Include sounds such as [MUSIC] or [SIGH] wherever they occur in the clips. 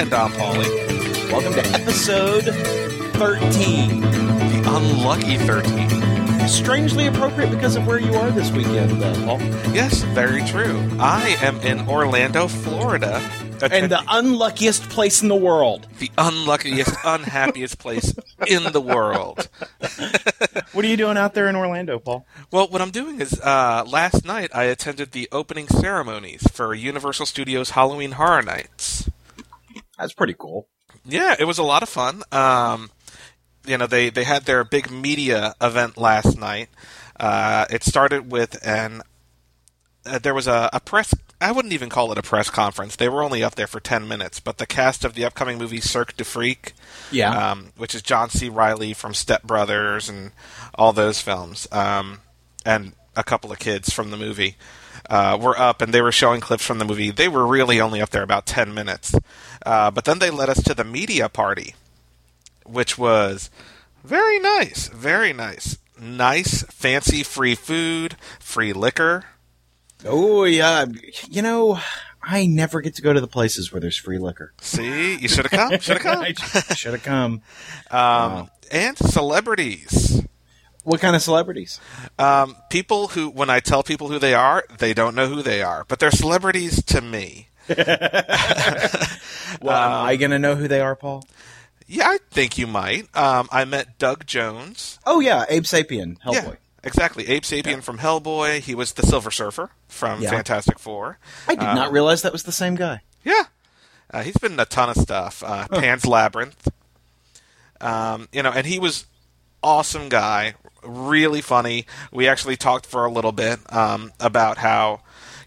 And I'm Polly. Welcome to episode 13. The unlucky 13. Strangely appropriate because of where you are this weekend, uh, Paul. Yes, very true. I am in Orlando, Florida. And the unluckiest place in the world. the unluckiest, [LAUGHS] unhappiest place in the world. [LAUGHS] What are you doing out there in Orlando, Paul? Well, what I'm doing is, uh, last night I attended the opening ceremonies for Universal Studios Halloween Horror Nights. That's pretty cool. Yeah, it was a lot of fun. Um, you know, they, they had their big media event last night. Uh, it started with an uh, there was a, a press. I wouldn't even call it a press conference. They were only up there for ten minutes, but the cast of the upcoming movie Cirque du Freak, Yeah. um, which is John C. Reilly from Step Brothers and all those films, um, and a couple of kids from the movie uh, were up, and they were showing clips from the movie. They were really only up there about ten minutes, uh, but then they led us to the media party, which was very nice, very nice, nice, fancy, free food, free liquor. oh, yeah. You know, I never get to go to the places where there's free liquor. See, you should have come. Should have come. [LAUGHS] [LAUGHS] should have come. Um, and celebrities. What kind of celebrities? Um, people who, when I tell people who they are, they don't know who they are, but they're celebrities to me. [LAUGHS] Well, am I going to know who they are, Paul? Yeah, I think you might. Um, I met Doug Jones. Oh, yeah. Abe Sapien, Hellboy. Yeah, exactly. Abe Sapien from Hellboy. He was the Silver Surfer from Yeah. Fantastic Four. I did not realize that was the same guy. Yeah. Uh, he's been in a ton of stuff. Uh, Pan's Labyrinth. Um, you know, and he was awesome guy, really funny. We actually talked for a little bit um, about how,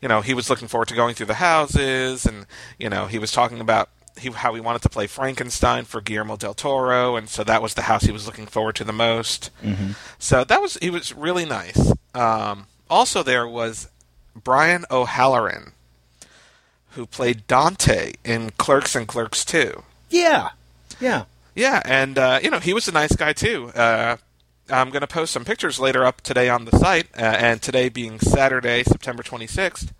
you know, he was looking forward to going through the houses, and you know, he was talking about he, how he wanted to play Frankenstein for Guillermo del Toro, and so that was the house he was looking forward to the most. Mm-hmm. So that was he was really nice. Um, also, there was Brian O'Halloran who played Dante in Clerks and Clerks 2. Yeah. Yeah. Yeah, and uh, you know he was a nice guy too. Uh, I'm going to post some pictures later up today on the site, uh, and today being Saturday, September 26th.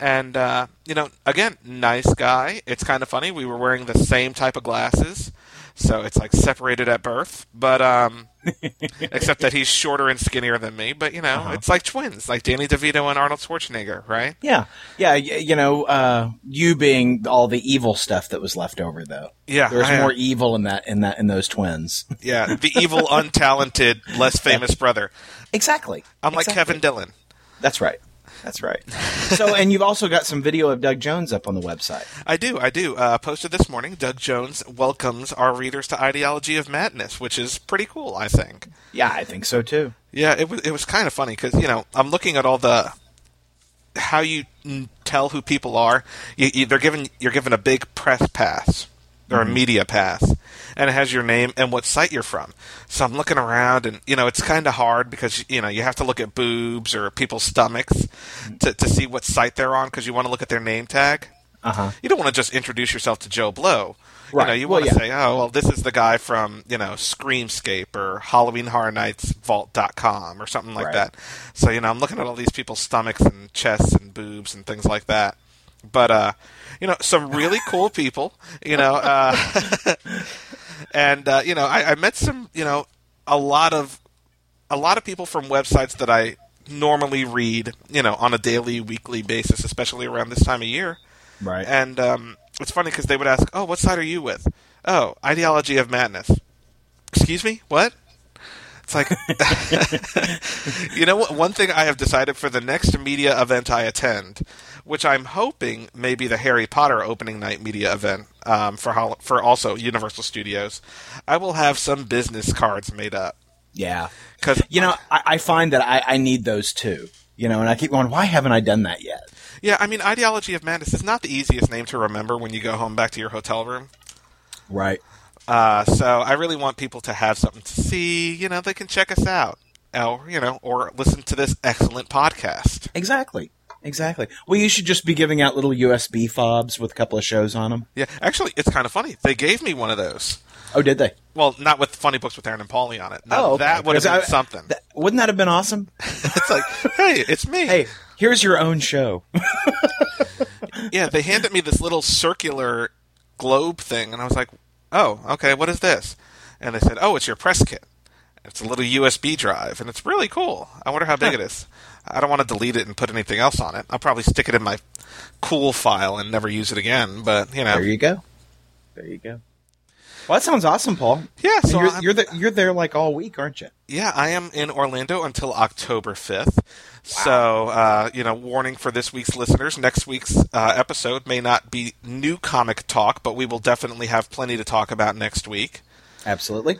And uh, you know, again, nice guy. It's kind of funny. We were wearing the same type of glasses, so it's like separated at birth. But um, [LAUGHS] except that he's shorter and skinnier than me. But you know, it's like twins, like Danny DeVito and Arnold Schwarzenegger, right? Yeah. Yeah. y- You know, uh, you being all the evil stuff that was left over, though. Yeah, There's I- more evil in that, in that, in those twins. [LAUGHS] Yeah, the evil, untalented, less [LAUGHS] famous brother. exactly. I'm like Kevin Dillon. That's right. That's right. so, and you've also got some video of Doug Jones up on the website. I do, I do. Uh, posted this morning. Doug Jones welcomes our readers to Ideology of Madness, which is pretty cool, I think. Yeah, I think so too. Yeah, it was it was kind of funny because you know I'm looking at all the how you tell who people are. You, you, they're given you're given a big press pass or a media pass, and it has your name and what site you're from. So I'm looking around, and you know it's kind of hard because you know you have to look at boobs or people's stomachs to to see what site they're on because you want to look at their name tag. Uh huh. You don't want to just introduce yourself to Joe Blow. Right. You know, you Well, want to yeah. say, oh, well, this is the guy from, you know, Screamscape or Halloween Horror Nights Vault.com or something like Right. that. So, you know, I'm looking at all these people's stomachs and chests and boobs and things like that. But, uh, you know, some really cool people, you know, uh, [LAUGHS] and, uh, you know, I, I met some, you know, a lot of, a lot of people from websites that I normally read, you know, on a daily, weekly basis, especially around this time of year. Right. And um, it's funny because they would ask, "Oh, what side are you with?" "Oh, Ideology of Madness." Excuse me, what? It's like, [LAUGHS] you know what? One thing I have decided for the next media event I attend, which I'm hoping may be the Harry Potter opening night media event um, for Hol- for also Universal Studios, I will have some business cards made up yeah. because You know, I, I find that I, I need those too. You know, and I keep going, why haven't I done that yet? yeah, I mean, Ideology of Madness is not the easiest name to remember when you go home back to your hotel room. Right. Uh, so I really want people to have something to see. You know, they can check us out, or you know, or listen to this excellent podcast. Exactly. Exactly. Well, you should just be giving out little USB fobs with a couple of shows on them. Yeah, actually, it's kind of funny. They gave me one of those. Oh, did they? Well, not with funny books with Aaron and Paulie on it. Now, oh, okay. that would have been I- something. that- wouldn't that have been awesome? [LAUGHS] it's like, hey, it's me. hey, here's your own show. [LAUGHS] yeah, they handed me this little circular globe thing, and I was like, "Oh, okay, what is this?" And they said, "Oh, it's your press kit. It's a little USB drive, and it's really cool. I wonder how big it is. I don't want to delete it and put anything else on it. I'll probably stick it in my cool file and never use it again. But you know, There you go. There you go. Well, that sounds awesome, Paul. yeah. So you're you're, the, you're there like all week, aren't you? Yeah, I am in Orlando until October 5th. So, uh, you know, warning for this week's listeners next week's uh, episode may not be new comic talk, but we will definitely have plenty to talk about next week. Absolutely.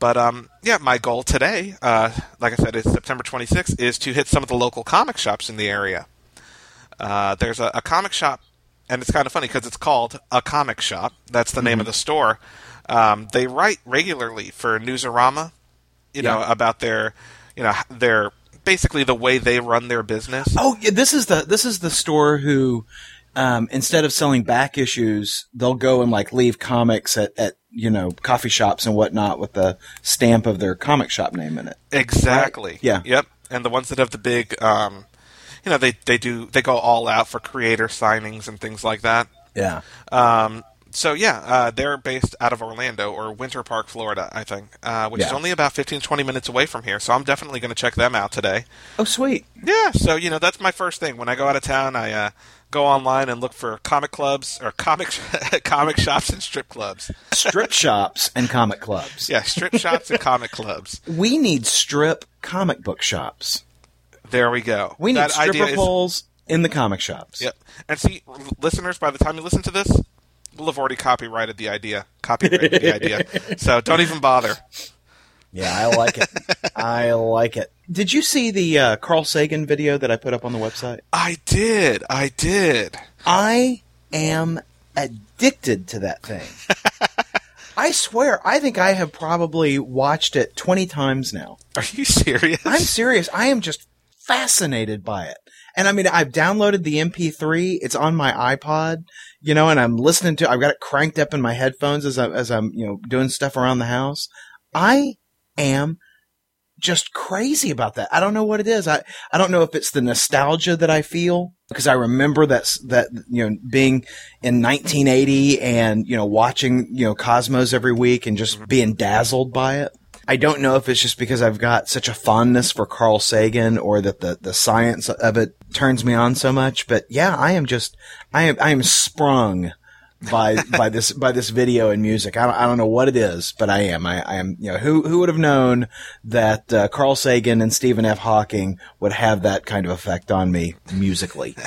But, um, yeah, my goal today, uh, like I said, it's September 26th, is to hit some of the local comic shops in the area. Uh, there's a, a comic shop, and it's kind of funny because it's called A Comic Shop. That's the name of the store. Um, they write regularly for Newsarama, you know, about their, you know, their basically the way they run their business. Oh, yeah, this is the this is the store who, um, instead of selling back issues, they'll go and like leave comics at, at you know coffee shops and whatnot with the stamp of their comic shop name in it. Exactly. Right. Yeah. Yep. And the ones that have the big, um, you know, they they do they go all out for creator signings and things like that. Yeah. Um, so yeah, uh, they're based out of Orlando or Winter Park, Florida, I think, uh, which is only about 15, 20 minutes away from here. So I'm definitely going to check them out today. Oh, sweet. Yeah. So you know, that's my first thing when I go out of town. I uh, go online and look for comic clubs or comic [LAUGHS] comic shops and strip clubs. Strip [LAUGHS] shops and comic clubs. Yeah, strip shops and comic clubs. [LAUGHS] We need strip comic book shops. There we go. We need That stripper is- poles in the comic shops. Yep. And see, listeners, by the time you listen to this, we'll have already copyrighted the idea. Copyrighted the idea. [LAUGHS] So don't even bother. Yeah, I like it. I like it. Did you see the uh, Carl Sagan video that I put up on the website? I did. I did. I am addicted to that thing. [LAUGHS] I swear, I think I have probably watched it 20 times now. Are you serious? I'm serious. I am just fascinated by it. And I mean, I've downloaded the MP3. It's on my iPod, you know, and I'm listening to, I've got it cranked up in my headphones as I, as I'm, you know, doing stuff around the house. I am just crazy about that. I don't know what it is. I, I don't know if it's the nostalgia that I feel because I remember that, that, you know, being in 1980 and, you know, watching, you know, Cosmos every week and just mm-hmm. being dazzled by it. I don't know if it's just because I've got such a fondness for Carl Sagan or that the, the science of it turns me on so much, but yeah, I am just, I am, I am sprung by, [LAUGHS] by this, by this video and music. I don't, I don't know what it is, but I am. I, I am, you know, who, who would have known that uh, Carl Sagan and Stephen F. Hawking would have that kind of effect on me musically? [LAUGHS] [LAUGHS]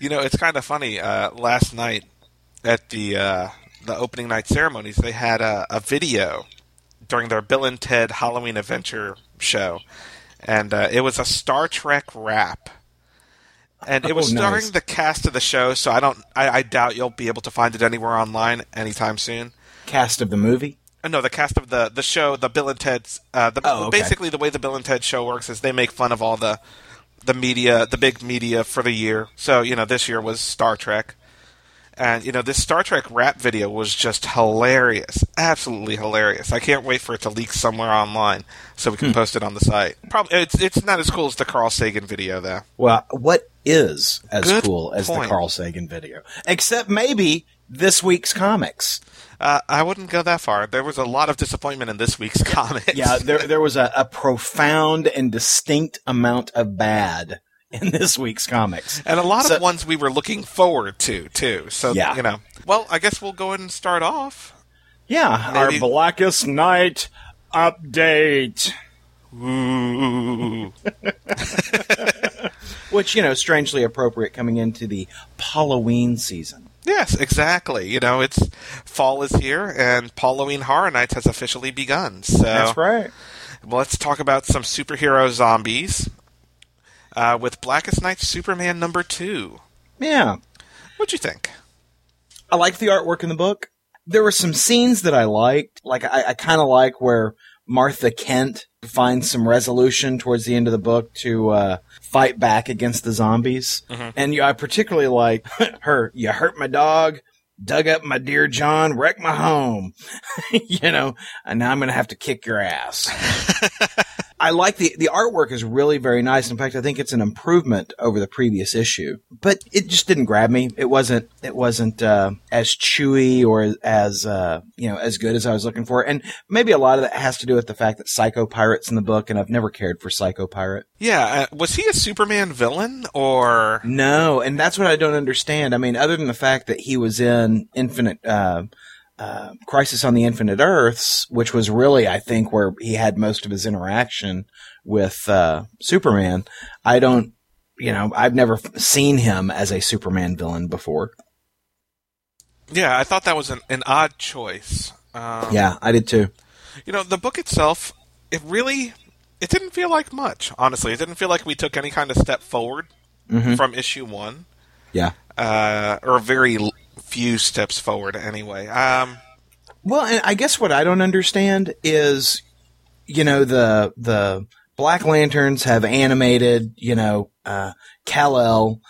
You know, it's kind of funny. Uh, last night at the uh, the opening night ceremonies, they had a, a video during their Bill and Ted Halloween Adventure show, and uh, it was a Star Trek rap. And it was Oh, nice. the cast of the show, so I don't. I, I doubt you'll be able to find it anywhere online anytime soon. Cast of the movie? Uh, No, the cast of the the show, the Bill and Ted's. Uh, the, Oh, okay. Basically, the way the Bill and Ted show works is they make fun of all the the media, the big media for the year. So you know, this year was Star Trek, and you know, this Star Trek rap video was just hilarious, absolutely hilarious. I can't wait for it to leak somewhere online so we Hmm. can post it on the site. Probably it's it's not as cool as the Carl Sagan video though. Well, what is as Good cool as the. Carl Sagan video? Except maybe this week's comics. Uh, I wouldn't go that far. There was a lot of disappointment in this week's [LAUGHS] comics. Yeah, there there was a, a profound and distinct amount of bad [LAUGHS] in this week's comics. And a lot So- of ones we were looking forward to too. So Yeah. you know. Well, I guess we'll go ahead and start off. Yeah, Maybe- our Blackest Night update. Ooh. [LAUGHS] Which, you know, strangely appropriate coming into the Halloween season. yes, exactly. You know, it's fall is here, and Halloween Horror Nights has officially begun. So That's right. well, let's talk about some superhero zombies uh, with Blackest Night Superman number two. Yeah. What'd you think? I liked the artwork in the book. There were some scenes that I liked. Like I, I kind of like where Martha Kent finds some resolution towards the end of the book to uh, fight back against the zombies. And you, I particularly like [LAUGHS] her. You hurt my dog, dug up my dear John, wrecked my home. [LAUGHS] you know, and now I'm going to have to kick your ass. [LAUGHS] I like the the artwork is really very nice. In fact, I think it's an improvement over the previous issue. But it just didn't grab me. It wasn't it wasn't uh, as chewy or as uh, you know as good as I was looking for. And maybe a lot of that has to do with the fact that Psycho Pirate's in the book, and I've never cared for Psycho Pirate. Yeah, uh, was he a Superman villain or No, and that's what I don't understand. I mean, other than the fact that he was in Infinite. Uh, Crisis on the Infinite Earths, which was really, I think, where he had most of his interaction with uh, Superman. I don't, you know, I've never seen him as a Superman villain before. Yeah, I thought that was an, an odd choice. Um, Yeah, I did too. You know, the book itself, it really, it didn't feel like much. Honestly, it didn't feel like we took any kind of step forward Mhm. from issue one, Yeah. uh, or very few steps forward. Anyway, um, Well, and I guess what I don't understand is, you know, the the Black Lanterns have animated, you know, uh, Kal El,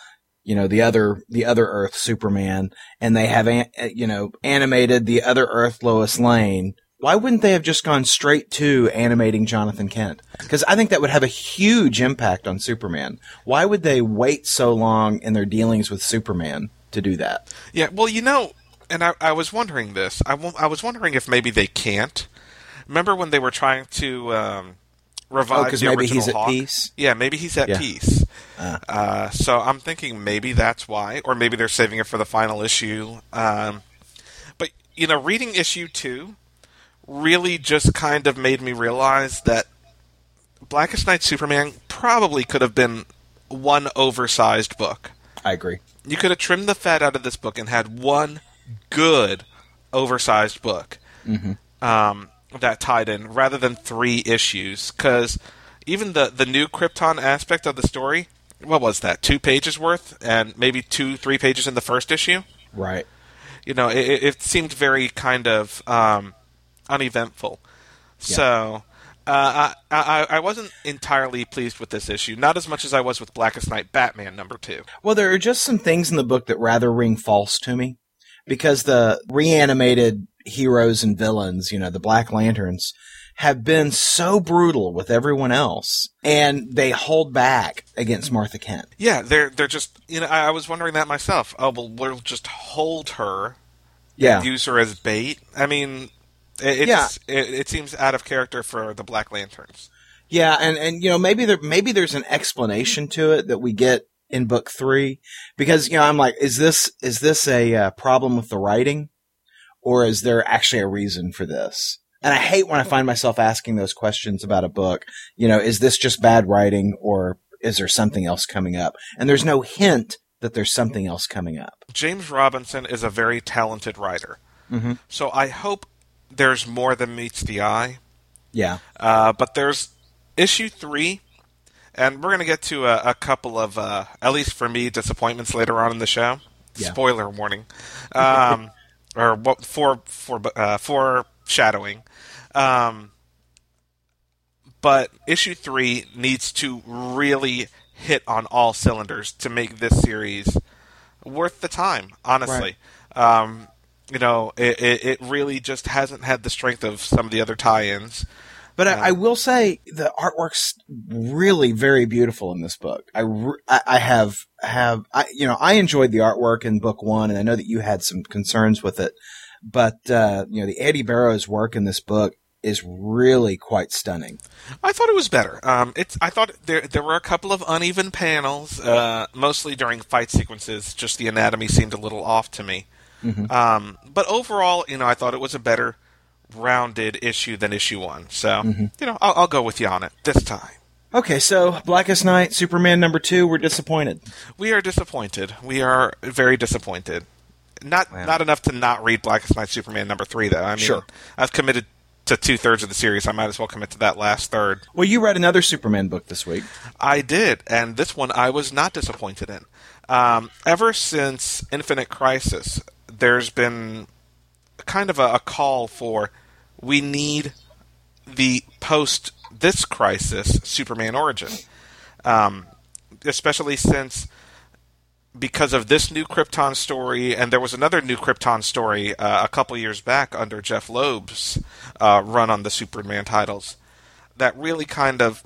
you know, the other the other Earth Superman, and they have, an, uh, you know, animated the other Earth Lois Lane. Why wouldn't they have just gone straight to animating Jonathan Kent? Because I think that would have a huge impact on Superman. Why would they wait so long in their dealings with Superman to do that? yeah. Well, you know, and I, I was wondering this. I, w- I was wondering if maybe they can't. Remember when they were trying to um, revive Oh, because the maybe original he's at peace. Yeah, maybe he's at Yeah. peace. Uh. Uh, so I'm thinking maybe that's why, or maybe they're saving it for the final issue. Um, but you know, reading issue two really just kind of made me realize that Blackest Night Superman probably could have been one oversized book. I agree. You could have trimmed the fat out of this book and had one good oversized book um, that tied in rather than three issues. Because even the, the new Krypton aspect of the story, what was that? Two pages worth? And maybe two, three pages in the first issue? Right. You know, it, it- it seemed very kind of um, uneventful. So. Uh, I, I I wasn't entirely pleased with this issue, not as much as I was with Blackest Night Batman number two. Well, there are just some things in the book that rather ring false to me because the reanimated heroes and villains, you know, the Black Lanterns, have been so brutal with everyone else and they hold back against Martha Kent. Yeah, they're they're just you know I, I was wondering that myself. Oh well, we'll just hold her, Yeah. use her as bait. I mean, it, Yeah. it, it seems out of character for the Black Lanterns. Yeah, and and you know maybe there maybe there's an explanation to it that we get in book three because you know I'm like, is this is this a uh, problem with the writing, or is there actually a reason for this? And I hate when I find myself asking those questions about a book. You know, is this just bad writing, or is there something else coming up? And there's no hint that there's something else coming up. James Robinson is a very talented writer, Mhm. so I hope there's more than meets the eye. Yeah, Uh, but there's issue three, and we're gonna get to a, a couple of uh, at least for me disappointments later on in the show. Yeah. Spoiler warning, um, [LAUGHS] or what for for uh, foreshadowing. Um, but issue three needs to really hit on all cylinders to make this series worth the time. Honestly, um, you know, it, it, it really just hasn't had the strength of some of the other tie-ins. But I, I will say the artwork's really very beautiful in this book. I, I, I have have I, you know I enjoyed the artwork in book one, and I know that you had some concerns with it. But uh, you know the Eddy Barrows work in this book is really quite stunning. I thought it was better. Um, it's I thought there there were a couple of uneven panels, uh, mostly during fight sequences. Just the anatomy seemed a little off to me. Um, but overall, you know, I thought it was a better rounded issue than issue one. So you know, I'll, I'll go with you on it this time. Okay, so Blackest Night, Superman number two, we're disappointed. We are disappointed. We are very disappointed. Not Wow. not enough to not read Blackest Night Superman number three though. I mean, Sure. I've committed to two thirds of the series. I might as well commit to that last third. Well, you read another Superman book this week. I did, and this one I was not disappointed in. Um, ever since Infinite Crisis, there's been kind of a, a call for we need the post this crisis Superman origin, um, especially since because of this new Krypton story, and there was another new Krypton story uh, a couple years back under Jeph Loeb's uh, run on the Superman titles. that really kind of,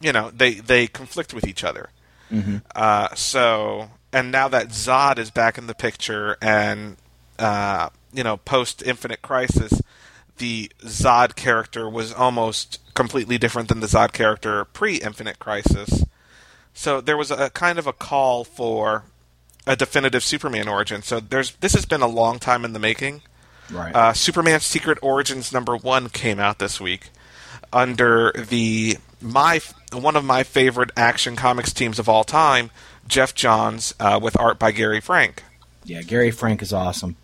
you know, they they conflict with each other. Mm-hmm. Uh, so, and now that Zod is back in the picture, and uh, you know, post Infinite Crisis, the Zod character was almost completely different than the Zod character pre Infinite Crisis. So there was a kind of a call for a definitive Superman origin. So there's this has been a long time in the making. Right. Uh, Superman Secret Origins number one came out this week under the my one of my favorite action comics teams of all time, Geoff Johns, uh, with art by Gary Frank. yeah, Gary Frank is awesome.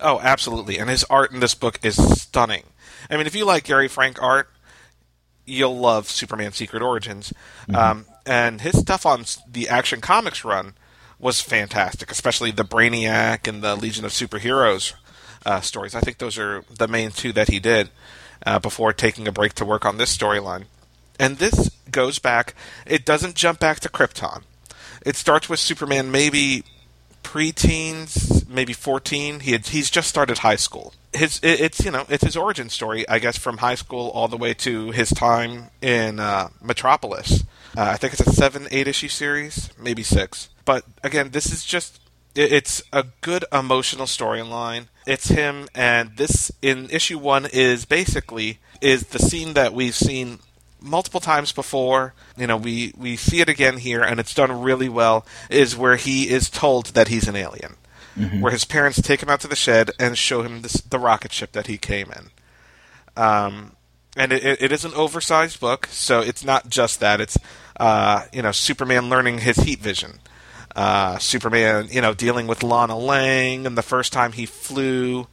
Oh, absolutely, and his art in this book is stunning. I mean, if you like Gary Frank art, you'll love Superman Secret Origins. Um, and his stuff on the Action Comics run was fantastic, especially the Brainiac and the Legion of Superheroes uh, stories. I think those are the main two that he did uh, before taking a break to work on this storyline. And this goes back, it doesn't jump back to Krypton. It starts with Superman maybe pre-teens, maybe 14. He had, he's just started high school. His it, it's you know it's his origin story, I guess, from high school all the way to his time in uh, Metropolis. Uh, I think it's a seven, eight issue series, maybe six. But again, this is just it, it's a good emotional storyline. It's him, and this in issue one is basically is the scene that we've seen multiple times before. You know, we we see it again here, and it's done really well. Is where he is told that he's an alien, where his parents take him out to the shed and show him this, the rocket ship that he came in. Um, and it, it is an oversized book, so it's not just that. It's uh, you know Superman learning his heat vision. Uh, Superman, you know, dealing with Lana Lang and the first time he flew,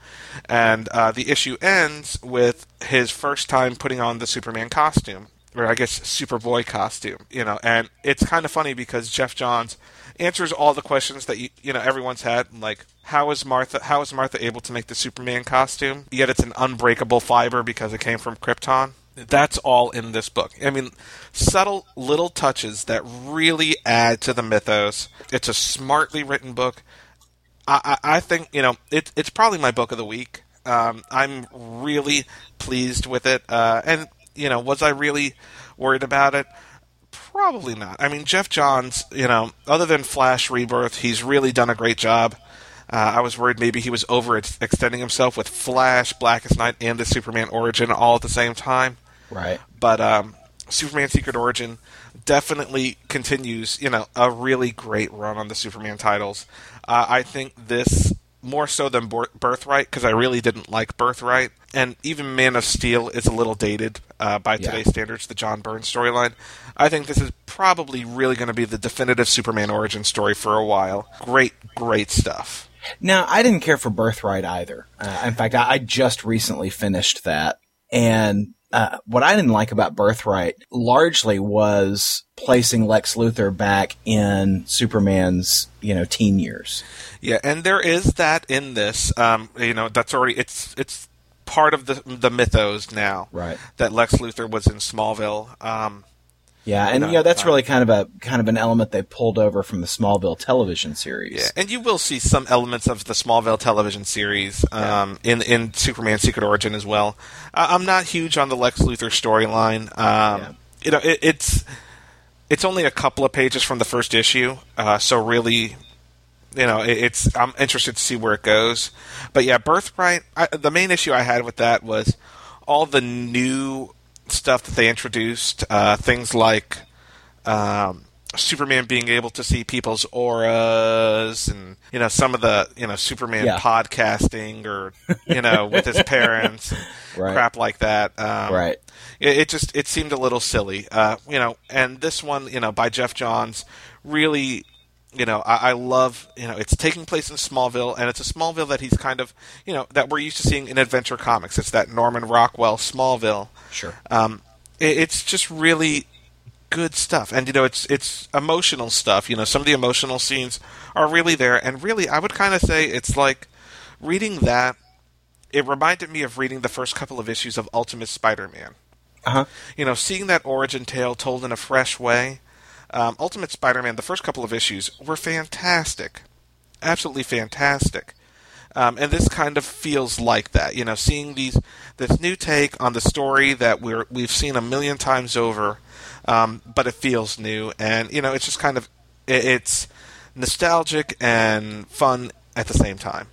and uh, the issue ends with his first time putting on the Superman costume, or I guess Superboy costume, you know, and it's kind of funny because Geoff Johns answers all the questions that you, you know everyone's had, like how is Martha how is Martha able to make the Superman costume? Yet it's an unbreakable fiber because it came from Krypton. That's all in this book. I mean, subtle little touches that really add to the mythos. It's a smartly written book. I, I, I think you know it, it's probably my book of the week. Um, I'm really pleased with it, uh, and you know, was I really worried about it? Probably not. I mean, Geoff Johns, you know, other than Flash Rebirth, he's really done a great job. Uh, I was worried maybe he was overextending himself with Flash, Blackest Night, and the Superman origin all at the same time. Right. But um, Superman Secret Origin definitely continues, you know, a really great run on the Superman titles. Uh, I think this more so than Birthright because I really didn't like Birthright, and even Man of Steel is a little dated uh, by Yeah. today's standards. The John Byrne storyline. I think this is probably really going to be the definitive Superman origin story for a while. Great, great stuff. Now, I didn't care for Birthright either. Uh, in fact, I, I just recently finished that. And uh, what I didn't like about Birthright largely was placing Lex Luthor back in Superman's, you know, teen years. Yeah, and there is that in this. Um, you know, that's already it's it's part of the the mythos now. Right. That Lex Luthor was in Smallville. Um, Yeah, and No, you know that's uh, really kind of a kind of an element they pulled over from the Smallville television series. yeah, and you will see some elements of the Smallville television series um, in in Superman Secret Origin as well. I, I'm not huge on the Lex Luthor storyline. Um, Yeah. You know, it, it's it's only a couple of pages from the first issue, uh, so really, you know, it, it's I'm interested to see where it goes. But yeah, Birthright. I, the main issue I had with that was all the new stuff that they introduced. Uh, things like um, Superman being able to see people's auras, and you know some of the you know Superman Yeah. podcasting, or you know with his [LAUGHS] parents, and Right. crap like that. Um, Right. it, it just it seemed a little silly, uh, you know. And this one, you know, by Geoff Johns, really, you know, I, I love, you know, it's taking place in Smallville, and it's a Smallville that he's kind of, you know, that we're used to seeing in Adventure Comics. It's that Norman Rockwell Smallville. Sure. Um, it, it's just really good stuff, and you know, it's it's emotional stuff. You know, some of the emotional scenes are really there, and really, I would kind of say it's like reading that. It reminded me of reading the first couple of issues of Ultimate Spider-Man Uh huh. you know, seeing that origin tale told in a fresh way. Um, Ultimate Spider-Man, the first couple of issues were fantastic, absolutely fantastic. Um, and this kind of feels like that, you know, seeing these this new take on the story that we're we've seen a million times over, um, but it feels new, and you know, it's just kind of it, it's nostalgic and fun at the same time.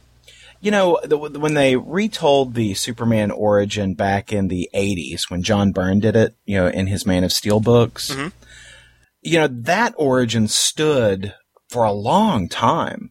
You know, the, when they retold the Superman origin back in the 80s, when John Byrne did it, you know, in his Man of Steel books, Mhm. You know, that origin stood for a long time.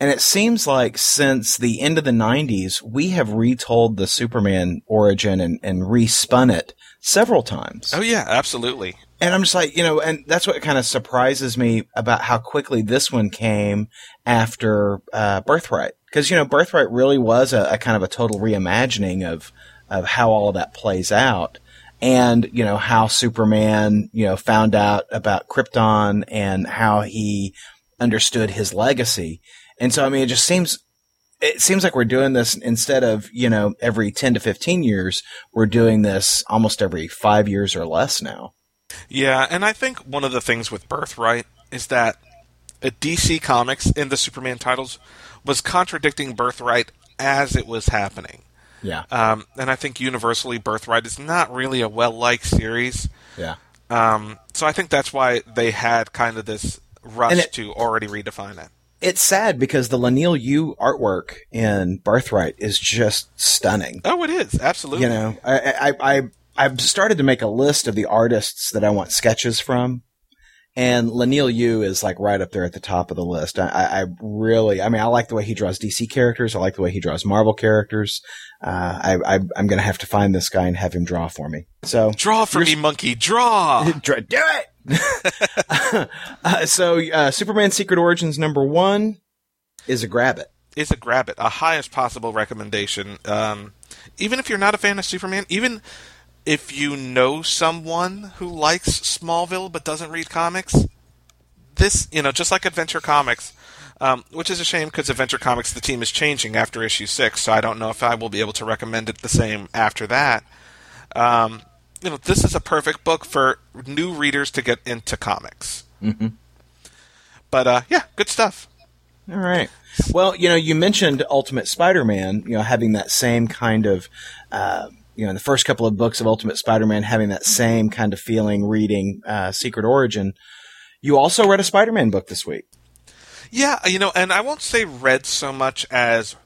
And it seems like since the end of the 90s, we have retold the Superman origin and, and respun it several times. Oh yeah, absolutely. And I'm just like, you know, and that's what kind of surprises me about how quickly this one came after uh, Birthright. Because, you know, Birthright really was a, a kind of a total reimagining of, of how all of that plays out. And, you know, how Superman, you know, found out about Krypton and how he understood his legacy. And so, I mean, it just seems, it seems like we're doing this instead of, you know, every 10 to 15 years, we're doing this almost every five years or less now. Yeah, and I think one of the things with Birthright is that DC Comics in the Superman titles was contradicting Birthright as it was happening. Yeah. Um, and I think universally, Birthright is not really a well liked series. Yeah. Um, so I think that's why they had kind of this rush it- to already redefine it. It's sad because the Leinil Yu artwork in Birthright is just stunning. Oh, it is absolutely. You know, I, I, I, I've started to make a list of the artists that I want sketches from. And Leinil Yu is like right up there at the top of the list. I, I really, I mean, I like the way he draws DC characters. I like the way he draws Marvel characters. Uh, I, I, I'm going to have to find this guy and have him draw for me. So Draw for me, monkey. Draw. [LAUGHS] Dra- do it. [LAUGHS] uh, so, uh, Superman Secret Origins number one is a grab it. is a grab it, a highest possible recommendation. Um, even if you're not a fan of Superman, even if you know someone who likes Smallville but doesn't read comics, this, you know, just like Adventure Comics, um, which is a shame because Adventure Comics, the team is changing after issue six, so I don't know if I will be able to recommend it the same after that. Um, you know, this is a perfect book for new readers to get into comics. Mhm. But uh, yeah, good stuff. All right. Well, you know, you mentioned Ultimate Spider-Man, you know, having that same kind of, uh, you know, in the first couple of books of Ultimate Spider-Man, having that same kind of feeling reading uh, Secret Origin. You also read a Spider-Man book this week. Yeah, you know, and I won't say read so much as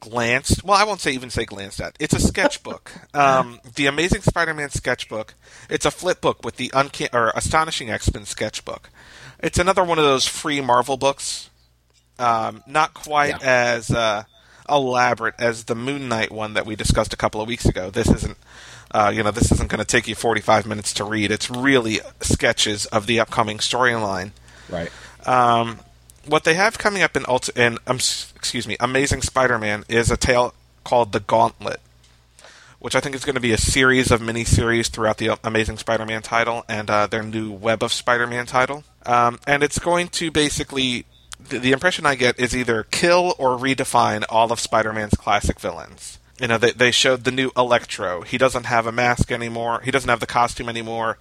glanced. Well, I won't say even say glanced at. It's a sketchbook. [LAUGHS] um, the Amazing Spider-Man sketchbook. It's a flip book with the unca- or Astonishing X-Men sketchbook. It's another one of those free Marvel books. Um, not quite Yeah. as uh, elaborate as the Moon Knight one that we discussed a couple of weeks ago. This isn't. Uh, you know, this isn't going to take you 45 minutes to read. It's really sketches of the upcoming storyline. Right. Um, what they have coming up in Ulti- in um, excuse me, Amazing Spider-Man is a tale called The Gauntlet, which I think is going to be a series of mini-series throughout the Amazing Spider-Man title and uh, their new Web of Spider-Man title. Um, and it's going to basically the, the impression I get is either kill or redefine all of Spider-Man's classic villains. You know, they they showed the new Electro. He doesn't have a mask anymore. He doesn't have the costume anymore.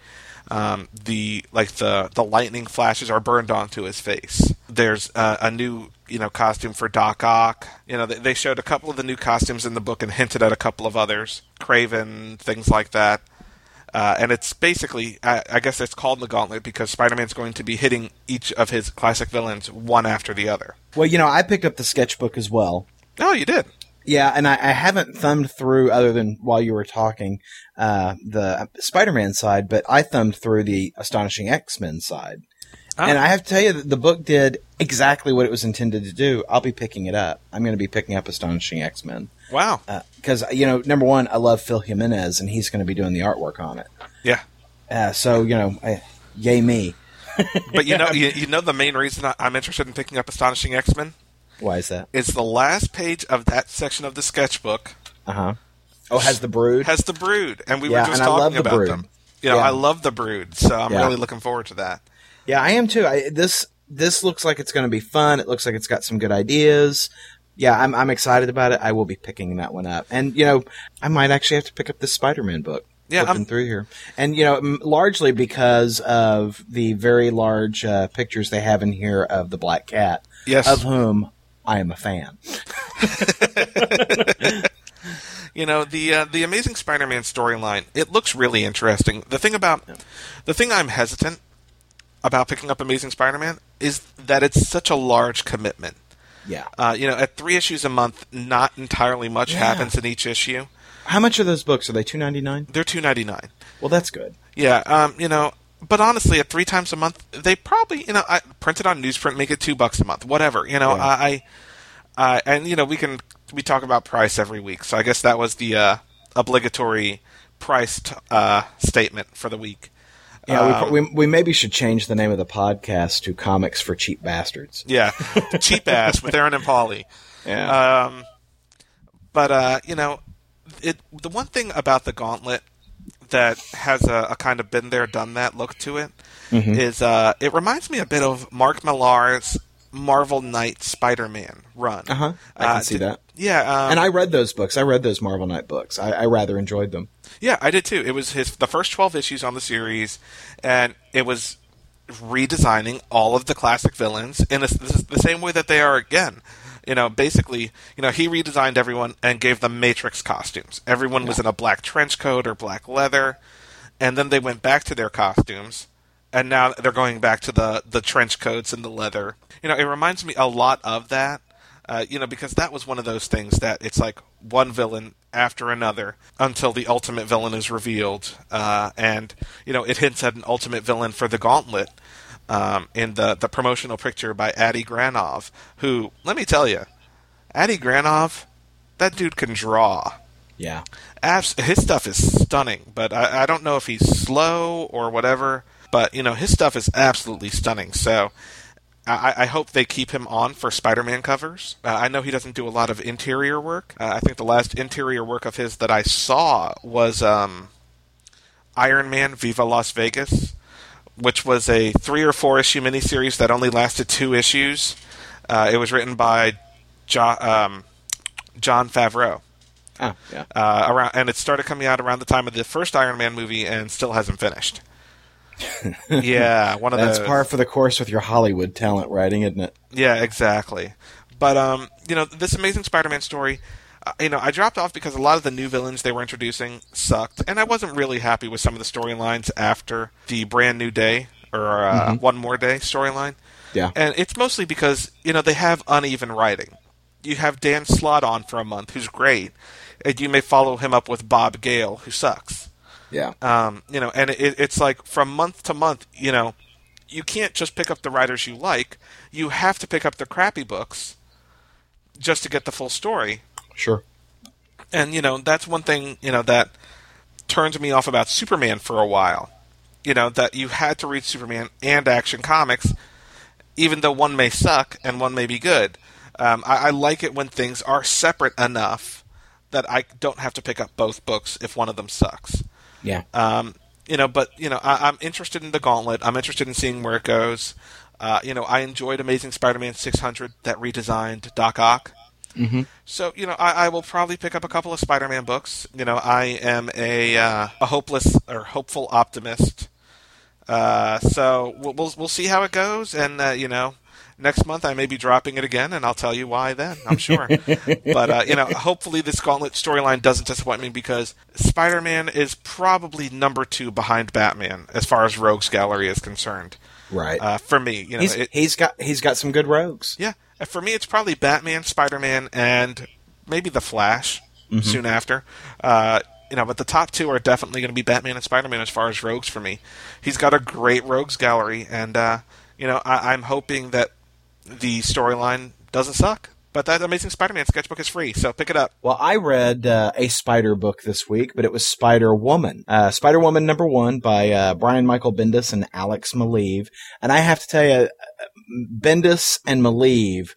Um, the like the the lightning flashes are burned onto his face. There's uh, a new you know costume for Doc Ock. You know they, they showed a couple of the new costumes in the book and hinted at a couple of others, Kraven, things like that. Uh, and it's basically, I, I guess it's called the Gauntlet because Spider-Man's going to be hitting each of his classic villains one after the other. Well, you know, I picked up the sketchbook as well. Oh, you did. Yeah, and I, I haven't thumbed through other than while you were talking uh, the Spider-Man side, but I thumbed through the Astonishing X-Men side, Oh. and I have to tell you that the book did exactly what it was intended to do. I'll be picking it up. I'm going to be picking up Astonishing X-Men Wow. because you know, number one, I love Phil Jimenez, and he's going to be doing the artwork on it. Yeah. Uh, so you know, I, yay me! [LAUGHS] But you know, you, you know the main reason I'm interested in picking up Astonishing X-Men Why is that? It's the last page of that section of the sketchbook Uh huh. Oh, has the brood? has the Brood, and we Yeah, were just and I love talking the about Brood. them. You know, Yeah. I love the Brood, so I'm Yeah. really looking forward to that. Yeah, I am too. I, this this looks like it's going to be fun. It looks like it's got some good ideas. Yeah, I'm I'm excited about it. I will be picking that one up, and you know, I might actually have to pick up this Spider-Man book. Yeah, looking I'm- through here, and you know, m- largely because of the very large uh, pictures they have in here of the Black Cat, Yes. of whom I am a fan. [LAUGHS] you know the uh, the Amazing Spider-Man storyline. It looks really interesting. The thing about the thing I'm hesitant about picking up Amazing Spider-Man is that it's such a large commitment. Yeah. Uh, you know, at three issues a month, not entirely much Yeah. happens in each issue. How much are those books? Are they two ninety nine? They're two ninety nine. Well, that's good. Yeah, um, you know, but honestly, at three times a month, they probably, you know, I, print it on newsprint, make it two bucks a month, whatever. You know, Yeah. I, I, and you know, we can we talk about price every week, so I guess that was the uh, obligatory price t- uh, statement for the week. Yeah, Um, we, we we maybe should change the name of the podcast to Comics for Cheap Bastards. Yeah, [LAUGHS] cheap ass with Aaron and Polly. Yeah. Um, but uh, you know, it the one thing about the Gauntlet that has a, a kind of been there, done that look to it is uh, it reminds me a bit of Mark Millar's Marvel Knight Spider-Man run. Uh-huh. I can Uh, see d- that. Yeah, um, and I read those books. I read those Marvel Knight books. I, I rather enjoyed them. Yeah, I did too. It was his the first twelve issues on the series, and it was redesigning all of the classic villains in a, the the same way that they are again. You know, basically, you know, he redesigned everyone and gave them Matrix costumes. Everyone was in a black trench coat or black leather, and then they went back to their costumes, and now they're going back to the the trench coats and the leather. You know, it reminds me a lot of that. Uh, you know, because that was one of those things that it's like one villain after another until the ultimate villain is revealed, uh, and you know it hints at an ultimate villain for the Gauntlet um, in the the promotional picture by Adi Granov, who let me tell you, Adi Granov, that dude can draw. Yeah. Abs- his stuff is stunning, but I, I don't know if he's slow or whatever. But you know, his stuff is absolutely stunning. So I, I hope they keep him on for Spider-Man covers. Uh, I know he doesn't do a lot of interior work. Uh, I think the last interior work of his that I saw was um, Iron Man: Viva Las Vegas, which was a three or four issue miniseries that only lasted two issues. Uh, it was written by jo- um, Jon Favreau Oh, yeah. uh, around, and it started coming out around the time of the first Iron Man movie, and still hasn't finished. Yeah, one of That's those. par for the course with your Hollywood talent writing, isn't it? Yeah, exactly. But um, you know, this Amazing Spider-Man story, uh, you know, I dropped off because a lot of the new villains they were introducing sucked, and I wasn't really happy with some of the storylines after the Brand New Day or uh, One More Day storyline. Yeah. And it's mostly because, you know, they have uneven writing. You have Dan Slott on for a month, who's great, and you may follow him up with Bob Gale, who sucks. Yeah. Um, you know, and it, it's like from month to month, you know, you can't just pick up the writers you like. You have to pick up the crappy books just to get the full story. Sure. And you know, that's one thing, you know, that turned me off about Superman for a while. You know, that you had to read Superman and Action Comics, even though one may suck and one may be good. Um, I, I like it when things are separate enough that I don't have to pick up both books if one of them sucks. Yeah. Um, you know, but you know, I, I'm interested in the Gauntlet. I'm interested in seeing where it goes. Uh, you know, I enjoyed Amazing Spider-Man 600 that redesigned Doc Ock. Mm-hmm. So you know, I, I will probably pick up a couple of Spider-Man books. You know, I am a uh, a hopeless or hopeful optimist. Uh, so we'll, we'll we'll see how it goes, and uh, you know, next month I may be dropping it again, and I'll tell you why then. I'm sure. [LAUGHS] but uh, you know, hopefully this Gauntlet storyline doesn't disappoint me because Spider-Man is probably number two behind Batman as far as Rogues Gallery is concerned. Right. Uh, for me, you know, he's it, he's got he's got some good rogues. yeah, for me, it's probably Batman, Spider Man, and maybe the Flash soon after. Uh, you know, but the top two are definitely going to be Batman and Spider Man as far as rogues for me. He's got a great rogues gallery, and uh, you know, I- I'm hoping that the storyline doesn't suck. But that Amazing Spider-Man sketchbook is free, so pick it up. Well, I read uh, a Spider book this week, but it was Spider Woman. Uh, Spider Woman number one by uh, Brian Michael Bendis and Alex Maleev. And I have to tell you, Bendis and Maleev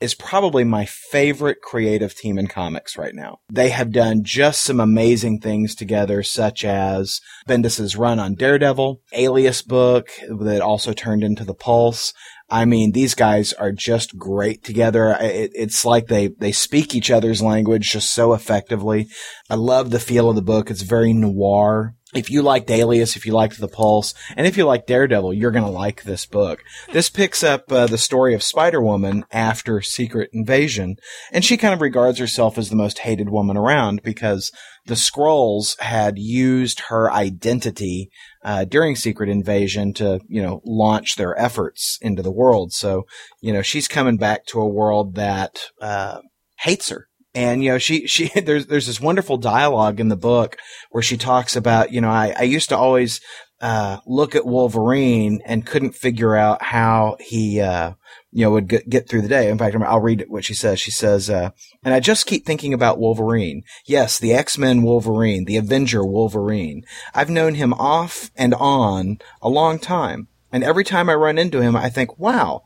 is probably my favorite creative team in comics right now. They have done just some amazing things together, such as Bendis's run on Daredevil, Alias book that also turned into The Pulse. I mean, these guys are just great together. It, it's like they, they speak each other's language just so effectively. I love the feel of the book. It's very noir. if you liked Alias, if you liked The Pulse, and if you like Daredevil, you're going to like this book. This picks up uh, the story of Spider Woman after Secret Invasion, and she kind of regards herself as the most hated woman around because the Skrulls had used her identity uh, during Secret Invasion to, you know, launch their efforts into the world. So, you know, she's coming back to a world that uh, hates her and you know she she [LAUGHS] there's there's this wonderful dialogue in the book where she talks about you know I, I used to always uh, look at Wolverine and couldn't figure out how he uh, you know would get, get through the day. In fact, I'll read what she says. She says, uh, "And I just keep thinking about Wolverine. Yes, the X Men Wolverine, the Avenger Wolverine. I've known him off and on a long time." And every time I run into him, I think, wow,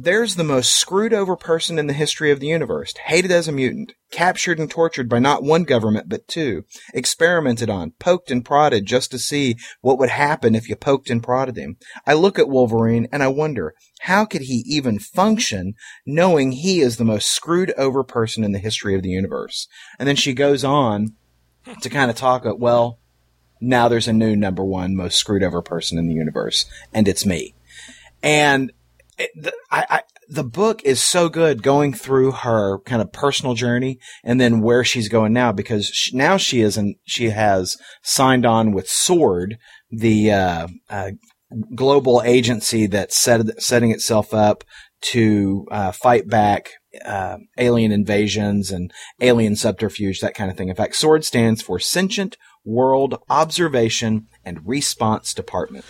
there's the most screwed over person in the history of the universe, hated as a mutant, captured and tortured by not one government but two, experimented on, poked and prodded just to see what would happen if you poked and prodded him. I look at Wolverine and I wonder, how could he even function knowing he is the most screwed over person in the history of the universe? And then she goes on to kind of talk, about, well, now there's a new number one most screwed over person in the universe, and it's me. And the, I, I, the book is so good going through her kind of personal journey and then where she's going now because she, now she is and she has signed on with Sword, the uh, uh, global agency that's set, setting itself up to uh, fight back uh, alien invasions and alien subterfuge, that kind of thing. In fact, SWORD stands for Sentient World Observation and Response Department.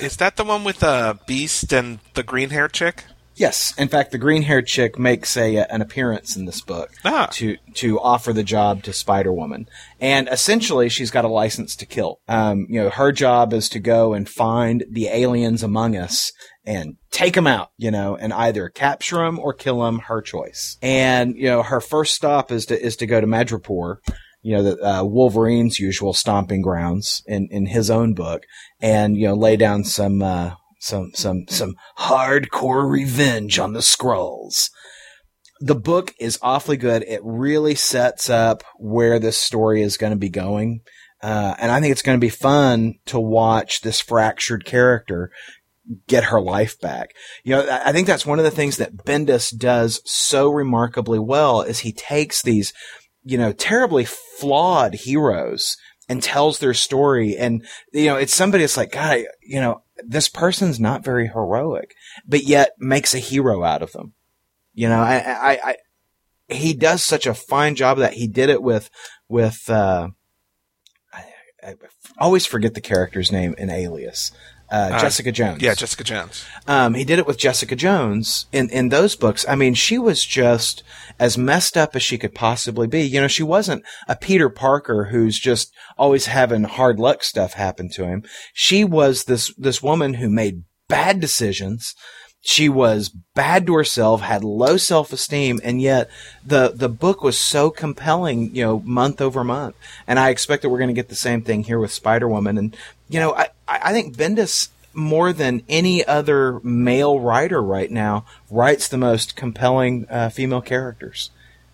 Is that the one with the uh, Beast and the green hair chick? Yes, in fact, the green hair chick makes a an appearance in this book ah. to to offer the job to Spider Woman, and essentially she's got a license to kill. Um, you know, her job is to go and find the aliens among us and take them out. You know, and either capture them or kill them. Her choice. And you know, her first stop is to is to go to Madripoor, you know, the, uh, Wolverine's usual stomping grounds in, in his own book and, you know, lay down some, uh, some, some, some hardcore revenge on the Skrulls. The book is awfully good. It really sets up where this story is going to be going. Uh, and I think it's going to be fun to watch this fractured character get her life back. You know, I think that's one of the things that Bendis does so remarkably well is he takes these you know, terribly flawed heroes and tells their story. And, you know, it's somebody that's like, God, you know, this person's not very heroic, but yet makes a hero out of them. You know, I, I, I he does such a fine job of that. He did it with, with, uh, I, I always forget the character's name in Alias. Uh, uh, Jessica Jones. Yeah, Jessica Jones. Um, he did it with Jessica Jones in, in those books. I mean, she was just as messed up as she could possibly be. You know, she wasn't a Peter Parker who's just always having hard luck stuff happen to him. She was this, this woman who made bad decisions. She was bad to herself, had low self esteem, and yet the, the book was so compelling, you know, month over month. And I expect that we're going to get the same thing here with Spider Woman. And, you know, I, I think Bendis more than any other male writer right now writes the most compelling uh, female characters.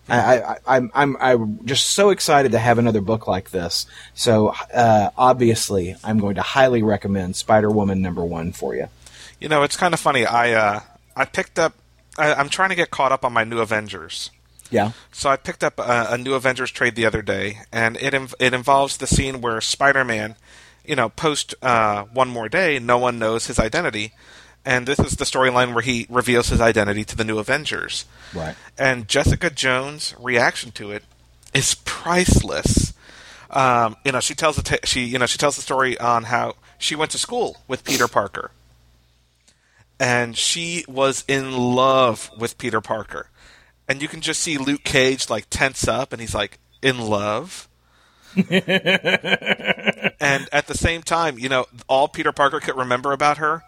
I, I, am I'm, I'm just so excited to have another book like this. So uh, obviously, I'm going to highly recommend Spider Woman number one for you. You know, it's kind of funny. I uh, I picked up. I, am trying to get caught up on my new Avengers. Yeah. So I picked up a, a new Avengers trade the other day, and it it involves the scene where Spider Man you know, post uh, one more day, no one knows his identity. And this is the storyline where he reveals his identity to the new Avengers. Right. And Jessica Jones' reaction to it is priceless. Um, you know, she tells the t- she you know she tells the story on how she went to school with Peter Parker, and she was in love with Peter Parker, and you can just see Luke Cage like tense up, and he's like in love, [LAUGHS] and at the same time, you know, all Peter Parker could remember about her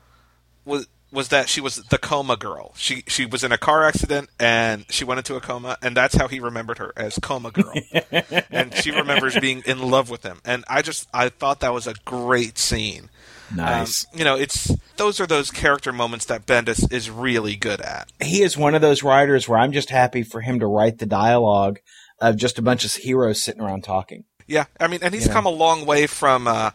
was was that she was the coma girl. She she was in a car accident and she went into a coma, and that's how he remembered her as coma girl. [LAUGHS] and she remembers being in love with him. And I just I thought that was a great scene. Nice. Um, you know, it's those are those character moments that Bendis is really good at. He is one of those writers where I'm just happy for him to write the dialogue of just a bunch of heroes sitting around talking. Yeah, I mean, and he's You know. come a long way from uh,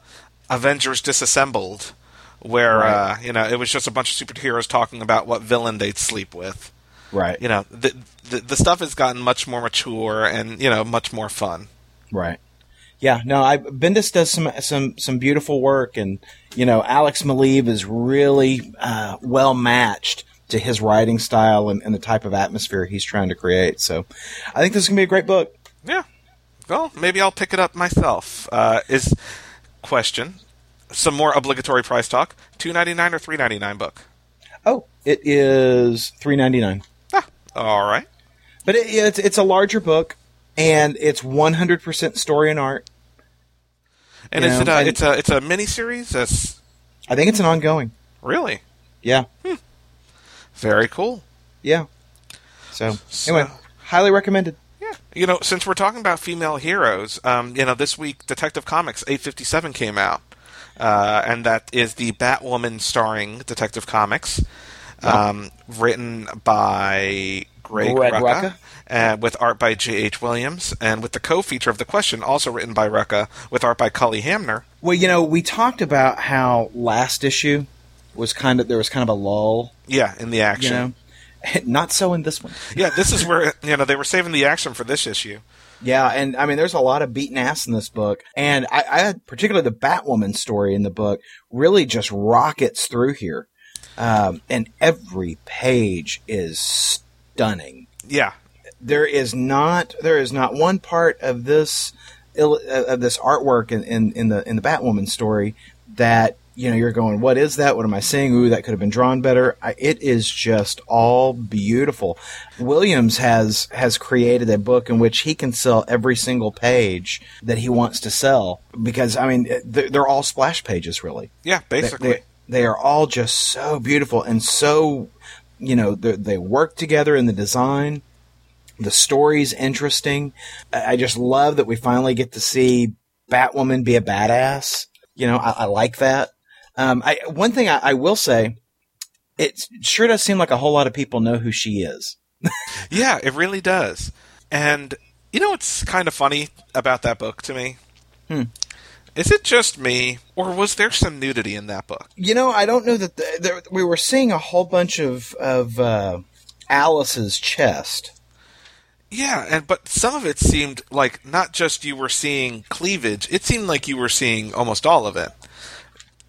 Avengers Disassembled, where Right. uh, you know it was just a bunch of superheroes talking about what villain they'd sleep with. Right. You know, the, the the stuff has gotten much more mature and you know much more fun. Right. Yeah, no, I Bendis does some some some beautiful work, and you know Alex Maleev is really uh, well matched to his writing style and, and the type of atmosphere he's trying to create. So, I think this is gonna be a great book. Yeah. Well, maybe I'll pick it up myself. Uh, is question some more obligatory price talk? Two ninety nine or three ninety nine book? Oh, it is three ninety nine, Ah, all right. but it, it's it's a larger book, and it's one hundred percent story and art. And You is know, it a, and- it's a it's a miniseries? That's I think it's an ongoing. really Yeah, very cool. yeah. So So- anyway, highly recommended. You know, since we're talking about female heroes, um, you know, this week Detective Comics 857 came out, uh, and that is the Batwoman starring Detective Comics, um, written by Greg, Greg Rucka, Rucka. with art by J.H. Williams, and with the co-feature of the question, also written by Rucka, with art by Cully Hamner. Well, you know, we talked about how last issue was kind of there was kind of a lull, Yeah, in the you action. know. [LAUGHS] Not so in this one. Yeah, this is where you know they were saving the action for this issue. Yeah, and I mean, there's a lot of beaten ass in this book, and I, I had particularly the Batwoman story in the book really just rockets through here, um, and every page is stunning. Yeah, There is not there is not one part of this uh, of this artwork in, in, in the in the Batwoman story that you know you're going, what is that? What am I seeing? Ooh, that could have been drawn better. I, it is just all beautiful. Williams has has created a book in which he can sell every single page that he wants to sell because I mean they're, they're all splash pages really. yeah, basically. they, they are all just so beautiful and so you know they they work together in the design the story's interesting i I just love that we finally get to see batwoman be a badass you know i, I like that um, I, one thing I, I will say it sure does seem like a whole lot of people know who she is [LAUGHS] Yeah, it really does. And you know what's kind of funny about that book to me? Hmm. Is it just me, or was there some nudity in that book? you know i don't know that the, there, we were seeing a whole bunch of of uh, alice's chest Yeah, and but some of it seemed like not just you were seeing cleavage; it seemed like you were seeing almost all of it.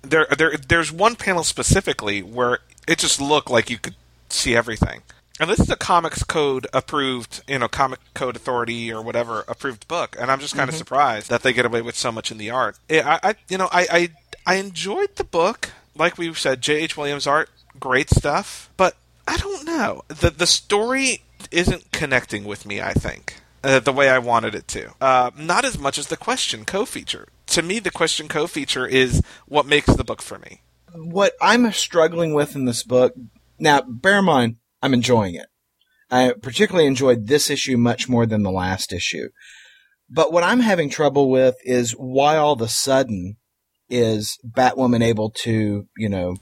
There, there, there's one panel specifically where it just looked like you could see everything. And this is a Comics Code approved, you know, Comic Code Authority or whatever approved book, and I'm just kind of mm-hmm. surprised that they get away with so much in the art. I, I you know, I, I, I enjoyed the book. Like we said, J.H. Williams art, great stuff, but I don't know. the The story isn't connecting with me. I think uh, the way I wanted it to. Uh, not as much as the question co-feature. To me, the question co-feature is what makes the book for me. what I'm struggling with in this book now, bear in mind, I'm enjoying it. I particularly enjoyed this issue much more than the last issue. But what I'm having trouble with is why all of a sudden is Batwoman able to, you know,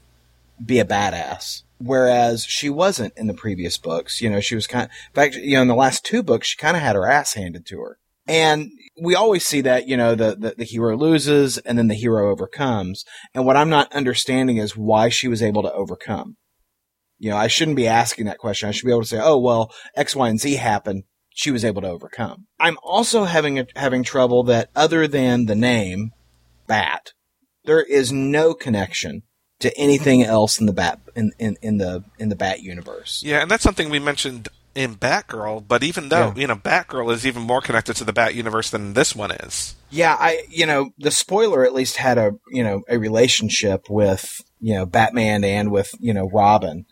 be a badass. Whereas she wasn't in the previous books. You know, she was kind of, in fact, you know, in the last two books, she kind of had her ass handed to her. And we always see that, you know, the, the, the hero loses and then the hero overcomes. And what I'm not understanding is why she was able to overcome. You know, I shouldn't be asking that question. I should be able to say, oh, well, X, Y, and Z happened. She was able to overcome. I'm also having, a, having trouble that other than the name, Bat, there is no connection to anything else in the Bat, in, in, in the, in the Bat universe. Yeah, and that's something we mentioned in Batgirl. But even though Yeah. you know Batgirl is even more connected to the Bat universe than this one is. Yeah, I you know the spoiler at least had a you know a relationship with you know Batman and with you know Robin.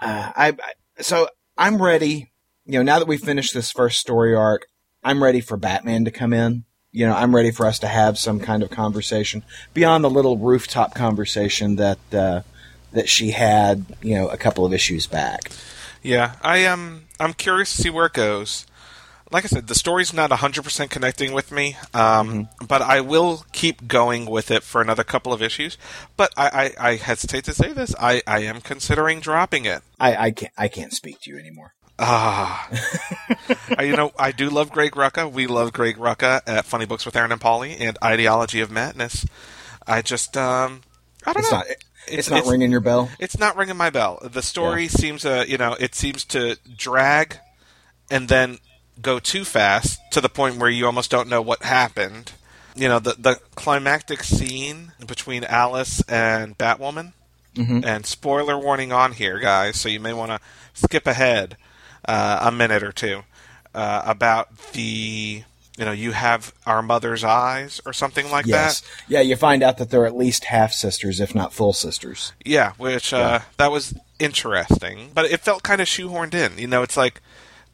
Uh, I, I so I'm ready. You know now that we finished this first story arc, I'm ready for Batman to come in. You know I'm ready for us to have some kind of conversation beyond the little rooftop conversation that uh, that she had you know a couple of issues back. Yeah, I am. I'm curious to see where it goes. Like I said, the story's not 100% connecting with me, um, but I will keep going with it for another couple of issues. But I, I, I hesitate to say this. I, I am considering dropping it. I, I can't I can't speak to you anymore. Ah, [LAUGHS] Uh, you know, I do love Greg Rucka. We love Greg Rucka at Funny Books with Aaron and Polly and Ideology of Madness. I just, um, I don't It's know. not. It's, not ringing your bell. It's not ringing my bell. The story seems, uh, you know, it seems to drag and then go too fast to the point where you almost don't know what happened. You know, the the climactic scene between Alice and Batwoman. And spoiler warning on here, guys, so you may want to skip ahead uh, a minute or two uh, about the. You know, you have our mother's eyes, or something like Yes. that. Yeah, you find out that they're at least half sisters, if not full sisters. Yeah, which uh, that was interesting, but it felt kind of shoehorned in. You know, it's like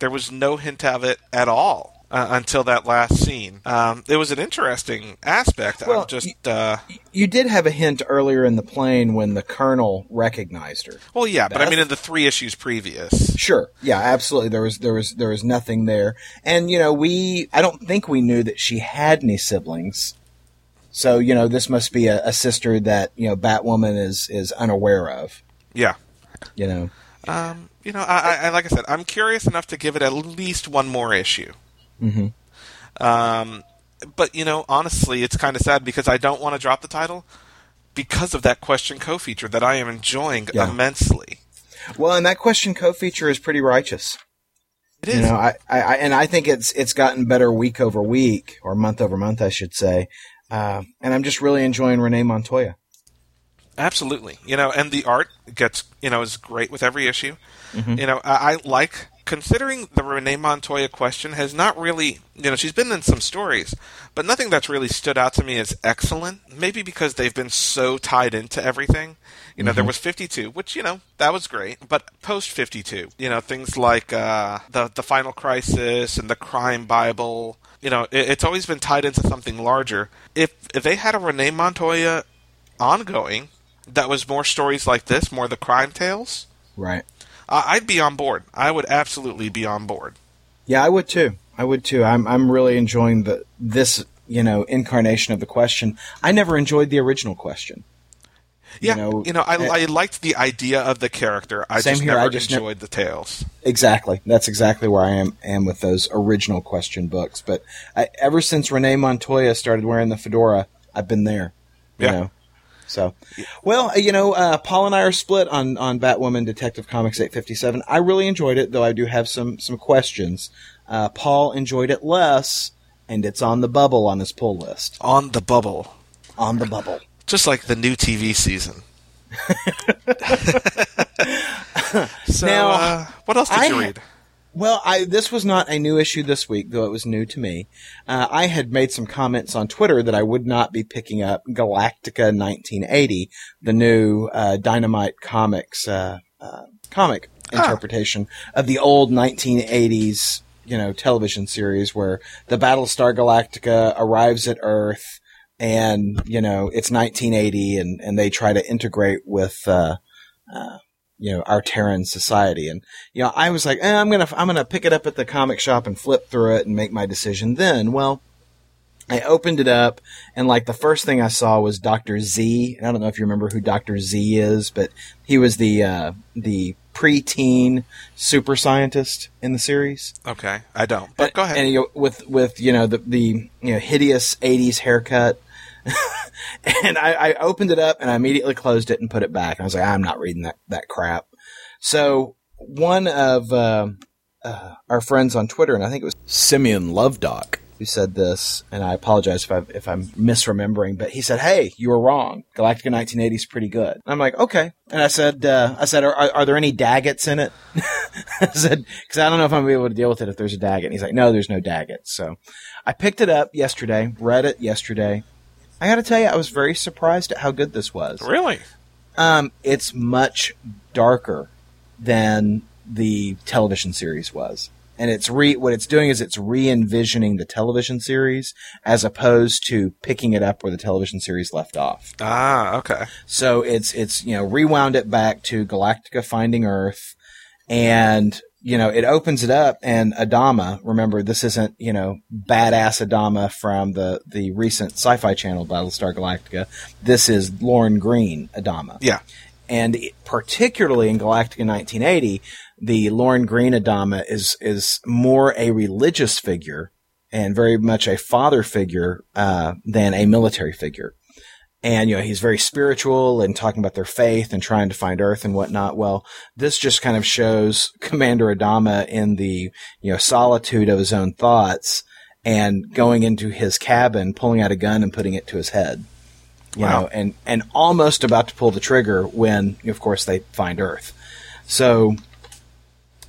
there was no hint of it at all uh, until that last scene. Um, it was an interesting aspect. Well, I'm just, uh, You did have a hint earlier in the plane when the colonel recognized her. well, yeah, but I mean, in the three issues previous, Sure. Yeah, absolutely. There was there was there was nothing there. And you know, we I don't think we knew that she had any siblings. So, you know, this must be a, a sister that, you know, Batwoman is is unaware of, yeah. you know. Um, you know, I, I like I said, I'm curious enough to give it at least one more issue. Mm-hmm. Um, but you know, honestly, it's kind of sad because I don't want to drop the title because of that question co-feature that I am enjoying Yeah. immensely. Well, and that question co-feature is pretty righteous. It is. You know, I, I, I and I think it's it's gotten better week over week or month over month, I should say. Uh, and I'm just really enjoying Renee Montoya. Absolutely. You know, and the art gets, you know, is great with every issue. You know, I, I like considering the Renee Montoya question has not really, you know, she's been in some stories, but nothing that's really stood out to me as excellent. Maybe because they've been so tied into everything. You know, there was 52, which, you know, that was great. But post 52, you know, things like uh, the, the Final Crisis and the Crime Bible, you know, it, it's always been tied into something larger. If, if they had a Renee Montoya ongoing that was more stories like this, more the crime tales, Right. Uh, I'd be on board. I would absolutely be on board. Yeah, I would too. I would too. I'm I'm really enjoying the this you know incarnation of the question. I never enjoyed the original question. Yeah, know, you know, I, eh, I liked the idea of the character. I Same just here, never I just ne- enjoyed the tales. Exactly. That's exactly where I am am with those original question books. But I, ever since Renee Montoya started wearing the fedora, I've been there. You Yeah. know. So, well, uh, you know, uh, Paul and I are split on on Batwoman Detective Comics 857. I really enjoyed it, though I do have some some questions. Uh, Paul enjoyed it less, and it's on the bubble on his pull list. On the bubble, On the bubble. just like the new TV season. [LAUGHS] [LAUGHS] so, Now, uh, what else did I you read? Well, I this was not a new issue this week, though it was new to me. Uh, I had made some comments on Twitter that I would not be picking up Galactica 1980, the new uh, Dynamite Comics uh, uh, comic interpretation of the old 1980s, you know, television series where the Battlestar Galactica arrives at Earth, and you know it's 1980, and and they try to integrate with. You know our Terran society, and you know I was like, eh, I'm gonna I'm gonna pick it up at the comic shop and flip through it and make my decision. Then, well, I opened it up, and like the first thing I saw was Doctor Z. And I don't know if you remember who Doctor Z is, but he was the uh, the preteen super scientist in the series. Okay, I don't. But go ahead. And you know, with with you know the the you know hideous '80s haircut. [LAUGHS] and I, I opened it up and I immediately closed it and put it back. I was like, I'm not reading that that crap. So one of uh, uh, our friends on Twitter, and I think it was Simeon Lovedock, who said this, and I apologize if I if I'm misremembering, but he said, "Hey, you were wrong. Galactica 1980 is pretty good." I'm like, "Okay," and I said, uh, "I said, are, are there any Daggits in it?" [LAUGHS] I said, "Because I don't know if I'm gonna be able to deal with it if there's a Daggit." And he's like, "No, there's no Daggit." So I picked it up yesterday, read it yesterday. I got to tell you, I was very surprised at how good this was. really? Um, it's much darker than the television series was. And it's re what it's doing is it's re-envisioning the television series as opposed to picking it up where the television series left off. Ah, okay. So it's it's you know rewound it back to Galactica Finding Earth, and you know it opens it up and Adama. Remember, this isn't you know badass Adama from the the recent Sci-Fi Channel Battlestar Galactica. This is Lorne Greene Adama Yeah. and it- particularly in Galactica 1980, the Lorne Greene Adama is is more a religious figure and very much a father figure uh, than a military figure. And you know he's very spiritual and talking about their faith and trying to find Earth and whatnot. Well, this just kind of shows [LAUGHS] Commander Adama in the you know solitude of his own thoughts and going into his cabin, pulling out a gun and putting it to his head. You Wow. know, and and almost about to pull the trigger when, of course, they find Earth. So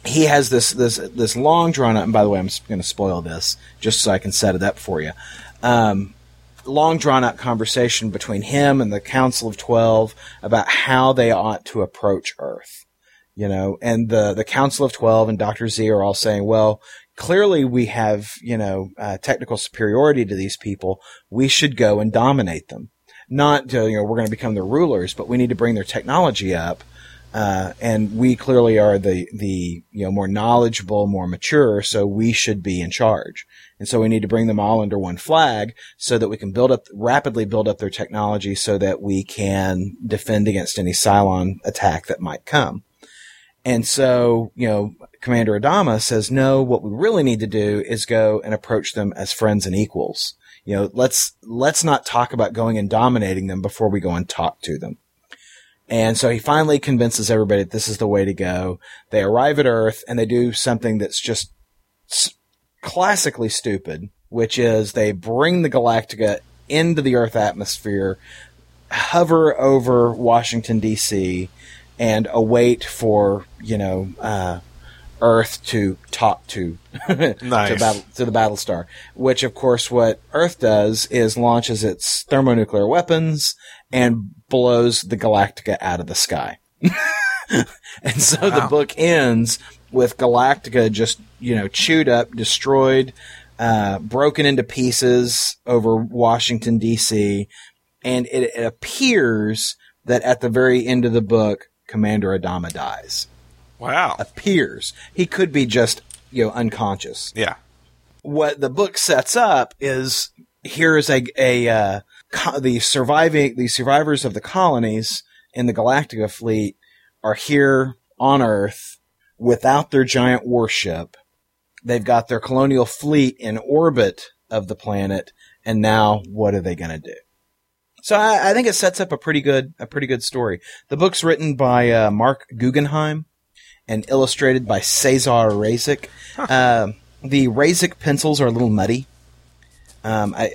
he has this this this long drawn out. And by the way, I'm going to spoil this just so I can set it up for you. Um, long drawn out conversation between him and the Council of Twelve about how they ought to approach Earth. You know, and the the Council of Twelve and Doctor Z are all saying, well. Clearly, we have, you know, uh, technical superiority to these people. We should go and dominate them. Not, to, you know, we're going to become their rulers, but we need to bring their technology up uh, and we clearly are the the you know more knowledgeable, more mature, so we should be in charge. And so we need to bring them all under one flag so that we can build up rapidly build up their technology so that we can defend against any Cylon attack that might come. And so, you know, Commander Adama says, no, what we really need to do is go and approach them as friends and equals. You know, let's, let's not talk about going and dominating them before we go and talk to them. And so he finally convinces everybody that this is the way to go. They arrive at Earth and they do something that's just classically stupid, which is they bring the Galactica into the Earth atmosphere, hover over Washington D.C., and await for you know uh, Earth to talk to [LAUGHS] to, battle, to the Battlestar. Which, of course, what Earth does is launches its thermonuclear weapons and blows the Galactica out of the sky. [LAUGHS] and so the book ends with Galactica just you know chewed up, destroyed, uh, broken into pieces over Washington D.C. And it, it appears that at the very end of the book, Commander Adama dies. Wow. Appears he could be just you know unconscious Yeah. what the book sets up is here's a a uh, co- the surviving the survivors of the colonies in the Galactica fleet are here on Earth without their giant warship. They've got their colonial fleet in orbit of the planet, and now what are they going to do? So I, I think it sets up a pretty good a pretty good story. The book's written by uh, Marc Guggenheim and illustrated by Cezar Razek. Um the Razek pencils are a little muddy. Um, I,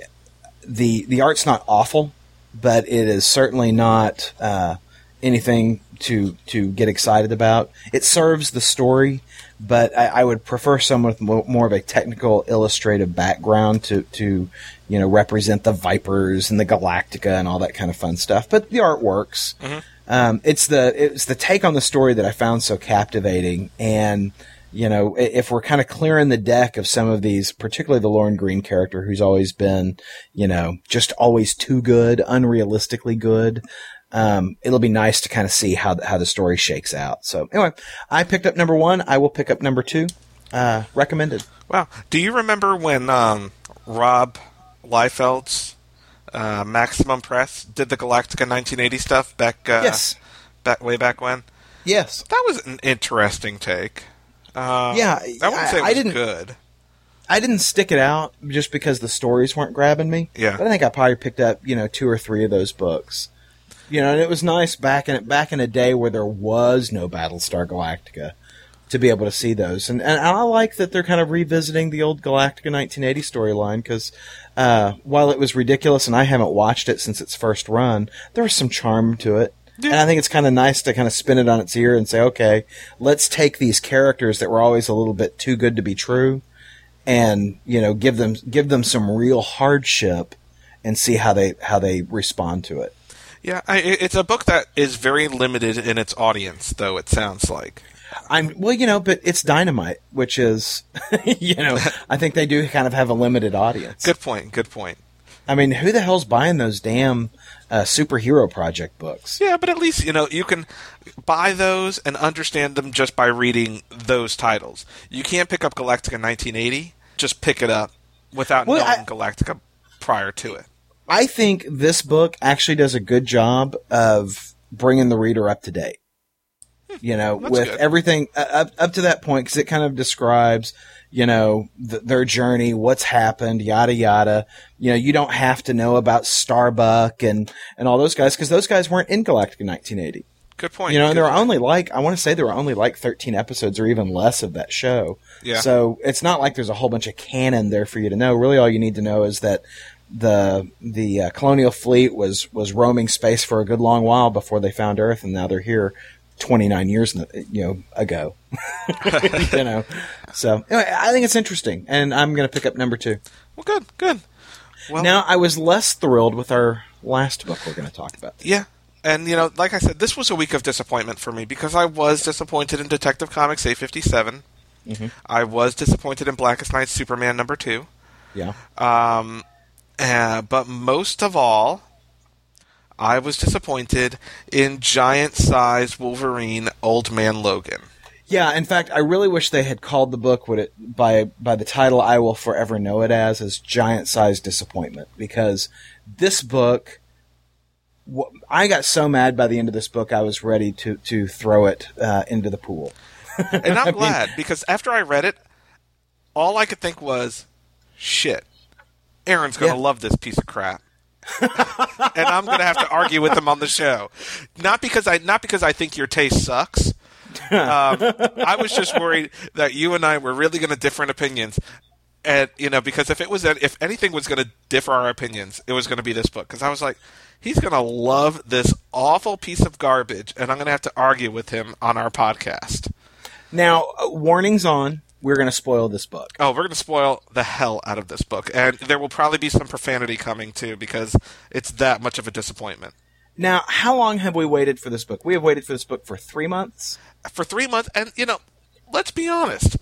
the the art's not awful, but it is certainly not uh, anything to to get excited about. It serves the story, but I, I would prefer someone with mo- more of a technical, illustrative background to to you know represent the Vipers and the Galactica and all that kind of fun stuff. But the art works. Um, it's the it's the take on the story that I found so captivating, and you know, if we're kind of clearing the deck of some of these, particularly the Lorne Greene character, who's always been, you know, just always too good, unrealistically good. Um, it'll be nice to kind of see how the, how the story shakes out. So anyway, I picked up number one. I will pick up number two. Uh, recommended. Wow. Do you remember when um, Rob Liefeld's uh, Maximum Press did the Galactica 1980 stuff back? Uh, Yes. Back way back when. Yes. That was an interesting take. Uh, Yeah, I wouldn't say it I- I was didn't- good. I didn't stick it out just because the stories weren't grabbing me. Yeah. But I think I probably picked up, you know, two or three of those books. You know, and it was nice back in back in a day where there was no Battlestar Galactica to be able to see those. And and I like that they're kind of revisiting the old Galactica 1980 storyline because uh, while it was ridiculous and I haven't watched it since its first run, there was some charm to it. Yeah. And I think it's kind of nice to kind of spin it on its ear and say, okay, let's take these characters that were always a little bit too good to be true and you know give them give them some real hardship and see how they how they respond to it. Yeah, I, it's a book that is very limited in its audience, though. It sounds like. I'm well, you know, but it's dynamite, which is, [LAUGHS] you know, I think they do kind of have a limited audience. Good point. Good point. I mean, who the hell's buying those damn uh, superhero project books? Yeah, but at least you know you can buy those and understand them just by reading those titles. You can't pick up Galactica 1980. Just pick it up without Well, knowing I- Galactica prior to it. I think this book actually does a good job of bringing the reader up to date. You know, That's with good. everything uh, up up to that point, because it kind of describes, you know, th- their journey, what's happened, yada yada. You know, you don't have to know about Starbuck and and all those guys because those guys weren't in Galactica 1980. Good point. You know, there point. only like I want to say there were only like 13 episodes or even less of that show. Yeah. So it's not like there's a whole bunch of canon there for you to know. Really, all you need to know is that the the uh, colonial fleet was was roaming space for a good long while before they found Earth, and now they're here 29 years you know ago. [LAUGHS] you know, so anyway, I think it's interesting, and I'm going to pick up number two. Well, good, good. Well, Now, I was less thrilled with our last book we're going to talk about. Yeah. And, you know, like I said, this was a week of disappointment for me because I was disappointed in Detective Comics 857. Mhm. I was disappointed in Blackest Night Superman number two. Yeah. Um, uh, but most of all, I was disappointed in giant sized Wolverine Old Man Logan. Yeah, in fact, I really wish they had called the book what it by by the title I will forever know it as as giant sized disappointment because this book wh- I got so mad by the end of this book I was ready to to throw it uh, into the pool. And I'm [LAUGHS] glad because after I read it, all I could think was, shit, Aaron's going to Yeah. love this piece of crap. and I'm going to have to argue with him on the show. Not because I not because I think your taste sucks. Um, I was just worried that you and I were really going to different opinions. And you know, because if it was if anything was going to differ our opinions, it was going to be this book. Because I was like, he's going to love this awful piece of garbage, and I'm going to have to argue with him on our podcast. Now, uh, warnings on. We're going to spoil this book. Oh, we're going to spoil the hell out of this book, and there will probably be some profanity coming too because it's that much of a disappointment. Now, how long have we waited for this book? We have waited for this book for three months. For three months, and you know, let's be honest.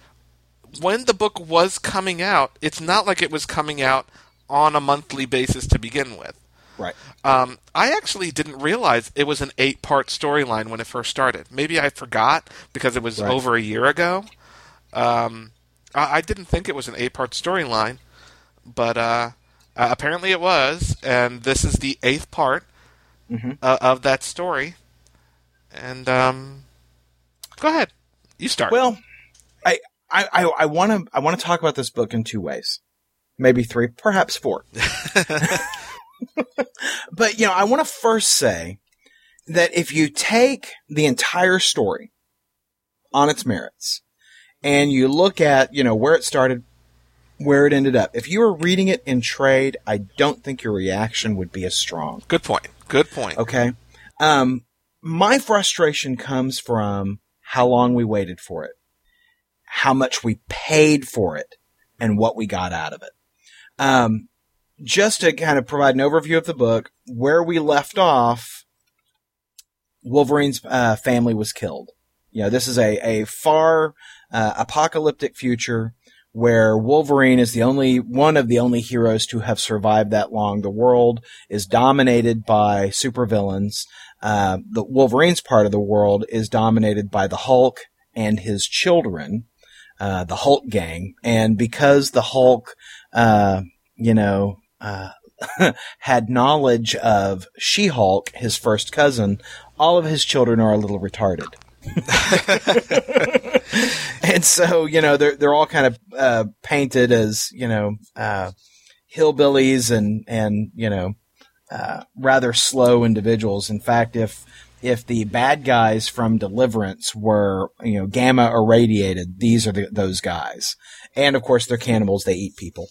When the book was coming out, it's not like it was coming out on a monthly basis to begin with. Right. Um, I actually didn't realize it was an eight-part storyline when it first started. Maybe I forgot because it was Right. over a year ago. Um, I, I didn't think it was an eight-part storyline, but uh, uh, apparently it was, and this is the eighth part Mhm. uh, of that story. And um, go ahead, you start. Well, I I I want to I want to talk about this book in two ways, maybe three, perhaps four. [LAUGHS] but you know, I want to first say that if you take the entire story on its merits and you look at you know where it started, where it ended up, if you were reading it in trade, I don't think your reaction would be as strong. good point. Good point. Okay. Um, my frustration comes from how long we waited for it, how much we paid for it, and what we got out of it. Um, just to kind of provide an overview of the book, where we left off, Wolverine's uh, family was killed. You know, this is a, a far uh, apocalyptic future where Wolverine is the only one of the only heroes to have survived that long. The world is dominated by supervillains. Uh, the Wolverine's part of the world is dominated by the Hulk and his children, uh, the Hulk gang. And because the Hulk, uh, you know, uh, [LAUGHS] had knowledge of She-Hulk, his first cousin, all of his children are a little retarded. [LAUGHS] and so, you know, they're, they're all kind of, uh, painted as, you know, uh, hillbillies and, and, you know, uh, rather slow individuals. In fact, if, if the bad guys from Deliverance were, you know, gamma irradiated, these are the, those guys. And of course, they're cannibals. They eat people.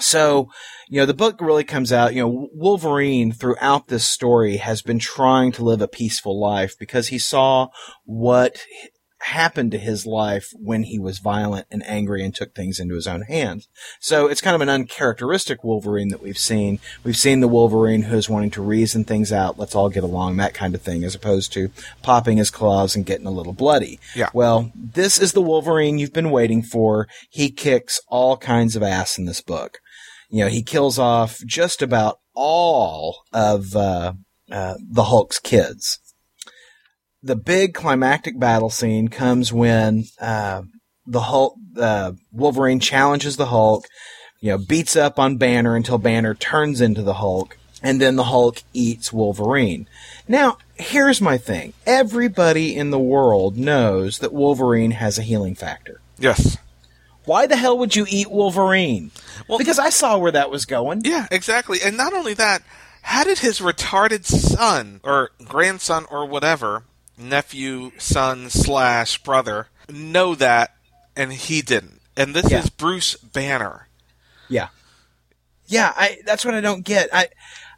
So, you know, the book really comes out, you know, Wolverine throughout this story has been trying to live a peaceful life because he saw what happened to his life when he was violent and angry and took things into his own hands. So it's kind of an uncharacteristic Wolverine that we've seen. We've seen the Wolverine who's wanting to reason things out, let's all get along, that kind of thing, as opposed to popping his claws and getting a little bloody. Yeah. Well, this is the Wolverine you've been waiting for. He kicks all kinds of ass in this book. You know, he kills off just about all of uh, uh, the Hulk's kids. The big climactic battle scene comes when uh, the Hulk, uh, Wolverine challenges the Hulk, you know, beats up on Banner until Banner turns into the Hulk, and then the Hulk eats Wolverine. Now, here's my thing. Everybody in the world knows that Wolverine has a healing factor. Yes. Why the hell would you eat Wolverine? Well- because I saw where that was going. Yeah, exactly. And not only that, how did his retarded son or grandson or whatever, nephew, son slash brother, know that and he didn't? And this Yeah. is Bruce Banner. Yeah. Yeah, I that's what I don't get. I,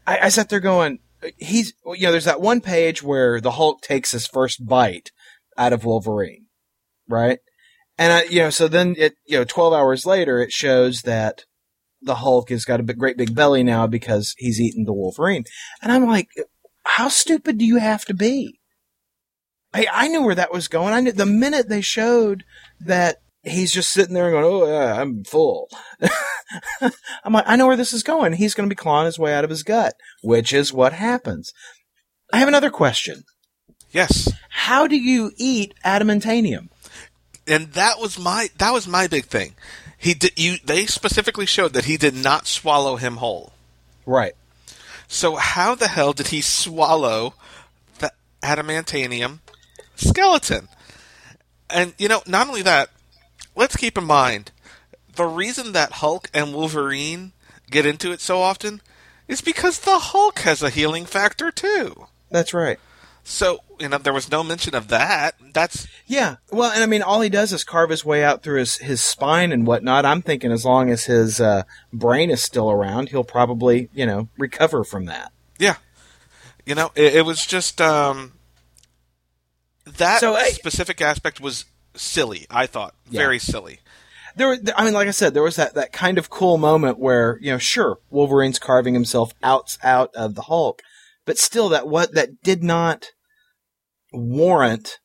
I I sat there going, he's you know, there's that one page where the Hulk takes his first bite out of Wolverine, right? And I, you know, so then it, you know, 12 hours later, it shows that the Hulk has got a big, great big belly now because he's eaten the Wolverine. And I'm like, how stupid do you have to be? I, I knew where that was going. I knew the minute they showed that he's just sitting there and going, "Oh yeah, I'm full." [LAUGHS] I'm like, I know where this is going. He's going to be clawing his way out of his gut, which is what happens. I have another question. Yes. How do you eat adamantium? and that was my that was my big thing. He did you they specifically showed that he did not swallow him whole. Right. So how the hell did he swallow the adamantium skeleton? And you know, not only that, let's keep in mind the reason that Hulk and Wolverine get into it so often is because the Hulk has a healing factor too. That's right. So, you know, there was no mention of that. That's Yeah. Well, and I mean, all he does is carve his way out through his, his spine and whatnot. I'm thinking as long as his uh, brain is still around, he'll probably, you know, recover from that. Yeah, you know, it, it was just um, that So, I- specific aspect was silly. I thought Yeah. very silly. There, were- I mean, like I said, there was that, that kind of cool moment where, you know, sure, Wolverine's carving himself out, out of the Hulk, but still that what, that did not warrant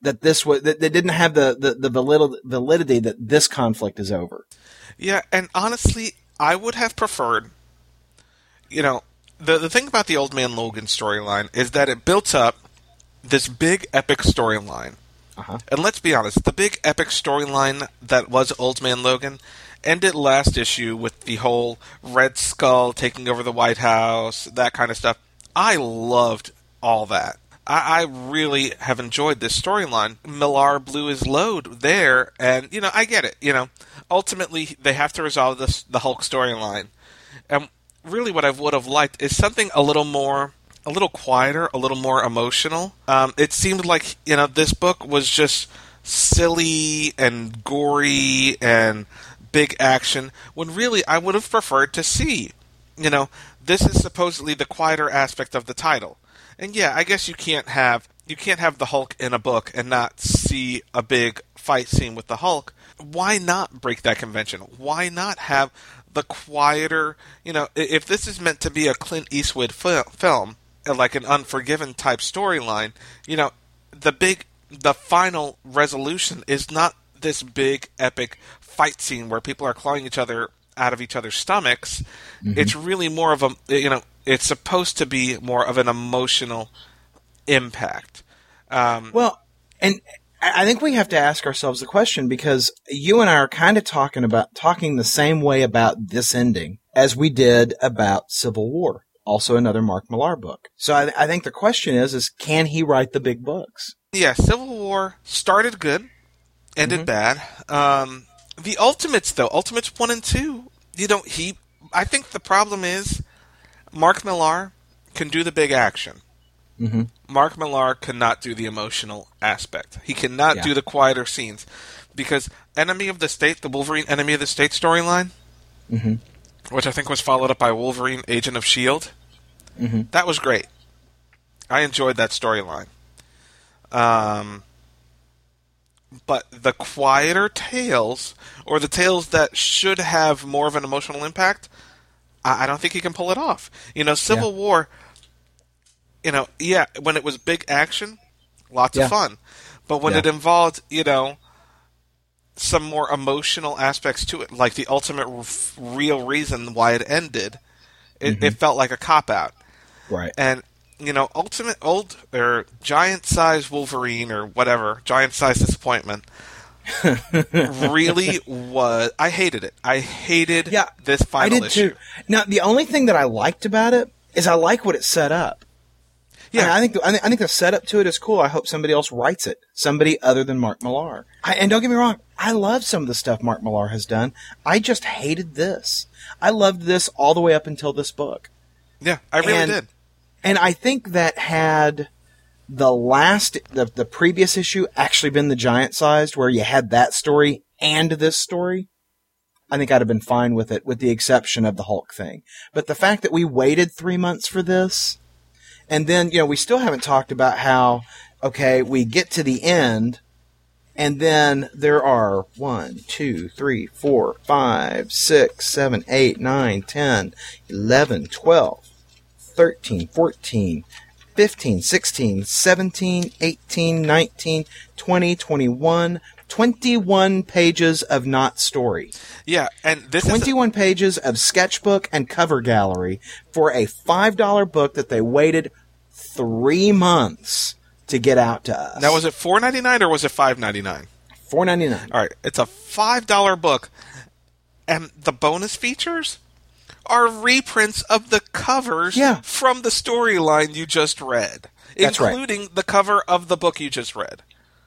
that this was, that they didn't have the, the, the valid, validity that this conflict is over. Yeah, and honestly, I would have preferred, you know, the the thing about the Old Man Logan storyline is that it built up this big epic storyline. Uh-huh. And let's be honest, the big epic storyline that was Old Man Logan ended last issue with the whole Red Skull taking over the White House, that kind of stuff. I loved all that. I, I really have enjoyed this storyline. Millar blew his load there, and you know I get it. You know, ultimately they have to resolve this the Hulk storyline, and really what I would have liked is something a little more a little quieter, a little more emotional. Um, it seemed like you know this book was just silly and gory and big action when really I would have preferred to see. You know, this is supposedly the quieter aspect of the title. And yeah, I guess you can't have you can't have the Hulk in a book and not see a big fight scene with the Hulk. Why not break that convention? Why not have the quieter, you know, if this is meant to be a Clint Eastwood fil- film, like an Unforgiven type storyline, you know, the big the final resolution is not this big epic fight scene where people are clawing each other out of each other's stomachs. It's really more of a you know it's supposed to be more of an emotional impact. Um, Well, and I think we have to ask ourselves the question because you and I are kind of talking about talking the same way about this ending as we did about Civil War, also another Mark Millar book. So I, I think the question is: is can he write the big books? yeah, Civil War started good, ended bad. Um, the Ultimates though, Ultimates one and two, you know, he. I think the problem is Mark Millar can do the big action. Mm-hmm. Mark Millar cannot do the emotional aspect. He cannot Yeah. do the quieter scenes because Enemy of the State, the Wolverine Enemy of the State storyline, Mm-hmm. which I think was followed up by Wolverine Agent of Shield, Mm-hmm. that was great. I enjoyed that storyline. Um, but the quieter tales, or the tales that should have more of an emotional impact, I, I don't think he can pull it off. You know, Civil Yeah. War. You know, yeah, when it was big action, lots Yeah. of fun. But when Yeah. it involved, you know, some more emotional aspects to it, like the ultimate r- real reason why it ended, it, Mm-hmm. it felt like a cop out. Right. And you know, ultimate old or giant size Wolverine or whatever, giant size disappointment. [LAUGHS] really was. I hated it. I hated Yeah, this final I did issue. too. Now, the only thing that I liked about it is I like what it set up. Yeah. I, I think the, I, think, I think the setup to it is cool. I hope somebody else writes it. Somebody other than Mark Millar. I, and don't get me wrong, I love some of the stuff Mark Millar has done. I just hated this. I loved this all the way up until this book. Yeah, I really And- did. And I think that had the last, the, the previous issue actually been the giant sized where you had that story and this story, I think I'd have been fine with it, with the exception of the Hulk thing. But the fact that we waited three months for this, and then, you know, we still haven't talked about how, okay, we get to the end, and then there are one, two, three, four, five, six, seven, eight, nine, ten, eleven, twelve, thirteen, fourteen, fifteen, sixteen, seventeen, eighteen, nineteen, twenty, twenty-one, twenty-one pages of not story. Yeah, and this is 21 pages of sketchbook and cover gallery for a $5 book that they waited three months to get out to us. now was it four ninety nine or was it five ninety nine? four ninety nine. All right, it's a five dollar book, and the bonus features are reprints of the covers Yeah. from the storyline you just read, That's right. including the cover of the book you just read.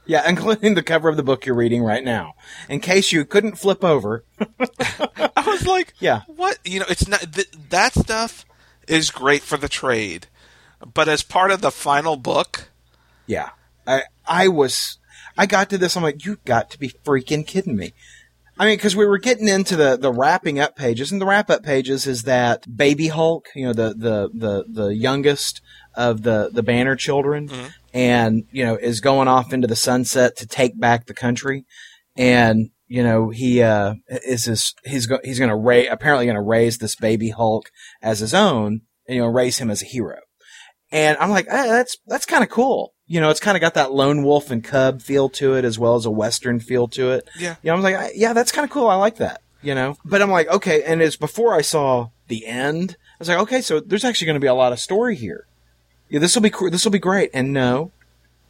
Yeah, including the cover of the book you're reading right now. In case you couldn't flip over. [LAUGHS] I was like, Yeah. what? You know, it's not th- that stuff is great for the trade, but as part of the final book, Yeah. I I was I got to this I'm like you got to be freaking kidding me. I mean cuz we were getting into the the wrapping up pages and the wrap up pages is that baby Hulk, you know the the the the youngest of the the Banner children and you know is going off into the sunset to take back the country and you know he uh is this he's go, he's going to raise apparently going to raise this baby Hulk as his own and you know raise him as a hero. And I'm like, eh, that's that's kind of cool. You know, it's kind of got that lone wolf and cub feel to it, as well as a western feel to it. Yeah. You know, I was like, I- yeah, that's kind of cool. I like that. You know, but I'm like, okay. And it's before I saw the end. I was like, okay, so there's actually going to be a lot of story here. Yeah, this will be cool. This will be great. And no,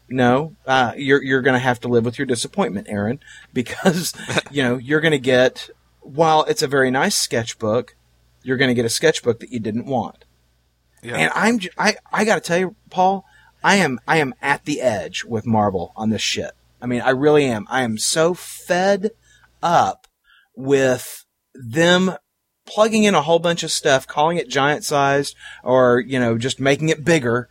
no, uh, you're you're going to have to live with your disappointment, Aaron, [LAUGHS] because [LAUGHS] you know you're going to get. While it's a very nice sketchbook, you're going to get a sketchbook that you didn't want. yeah, And I'm j- I I got to tell you, Paul, I am I am at the edge with Marvel on this shit. I mean, I really am. I am so fed up with them plugging in a whole bunch of stuff, calling it giant sized or, you know, just making it bigger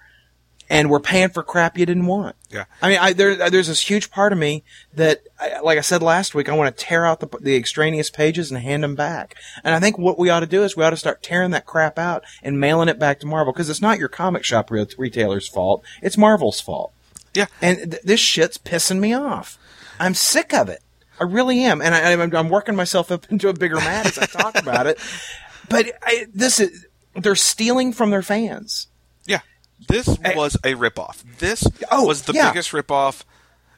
and we're paying for crap you didn't want. yeah. I mean, I, there, there's this huge part of me that, I, like I said last week, I want to tear out the, the extraneous pages and hand them back. And I think what we ought to do is we ought to start tearing that crap out and mailing it back to Marvel because it's not your comic shop re- retailer's fault. It's Marvel's fault. Yeah. And th- this shit's pissing me off. I'm sick of it. I really am. And I, I'm, I'm working myself up [LAUGHS] into a bigger mat as I talk about it. But I, this is, they're stealing from their fans. This was a ripoff. This Oh, was the yeah. biggest ripoff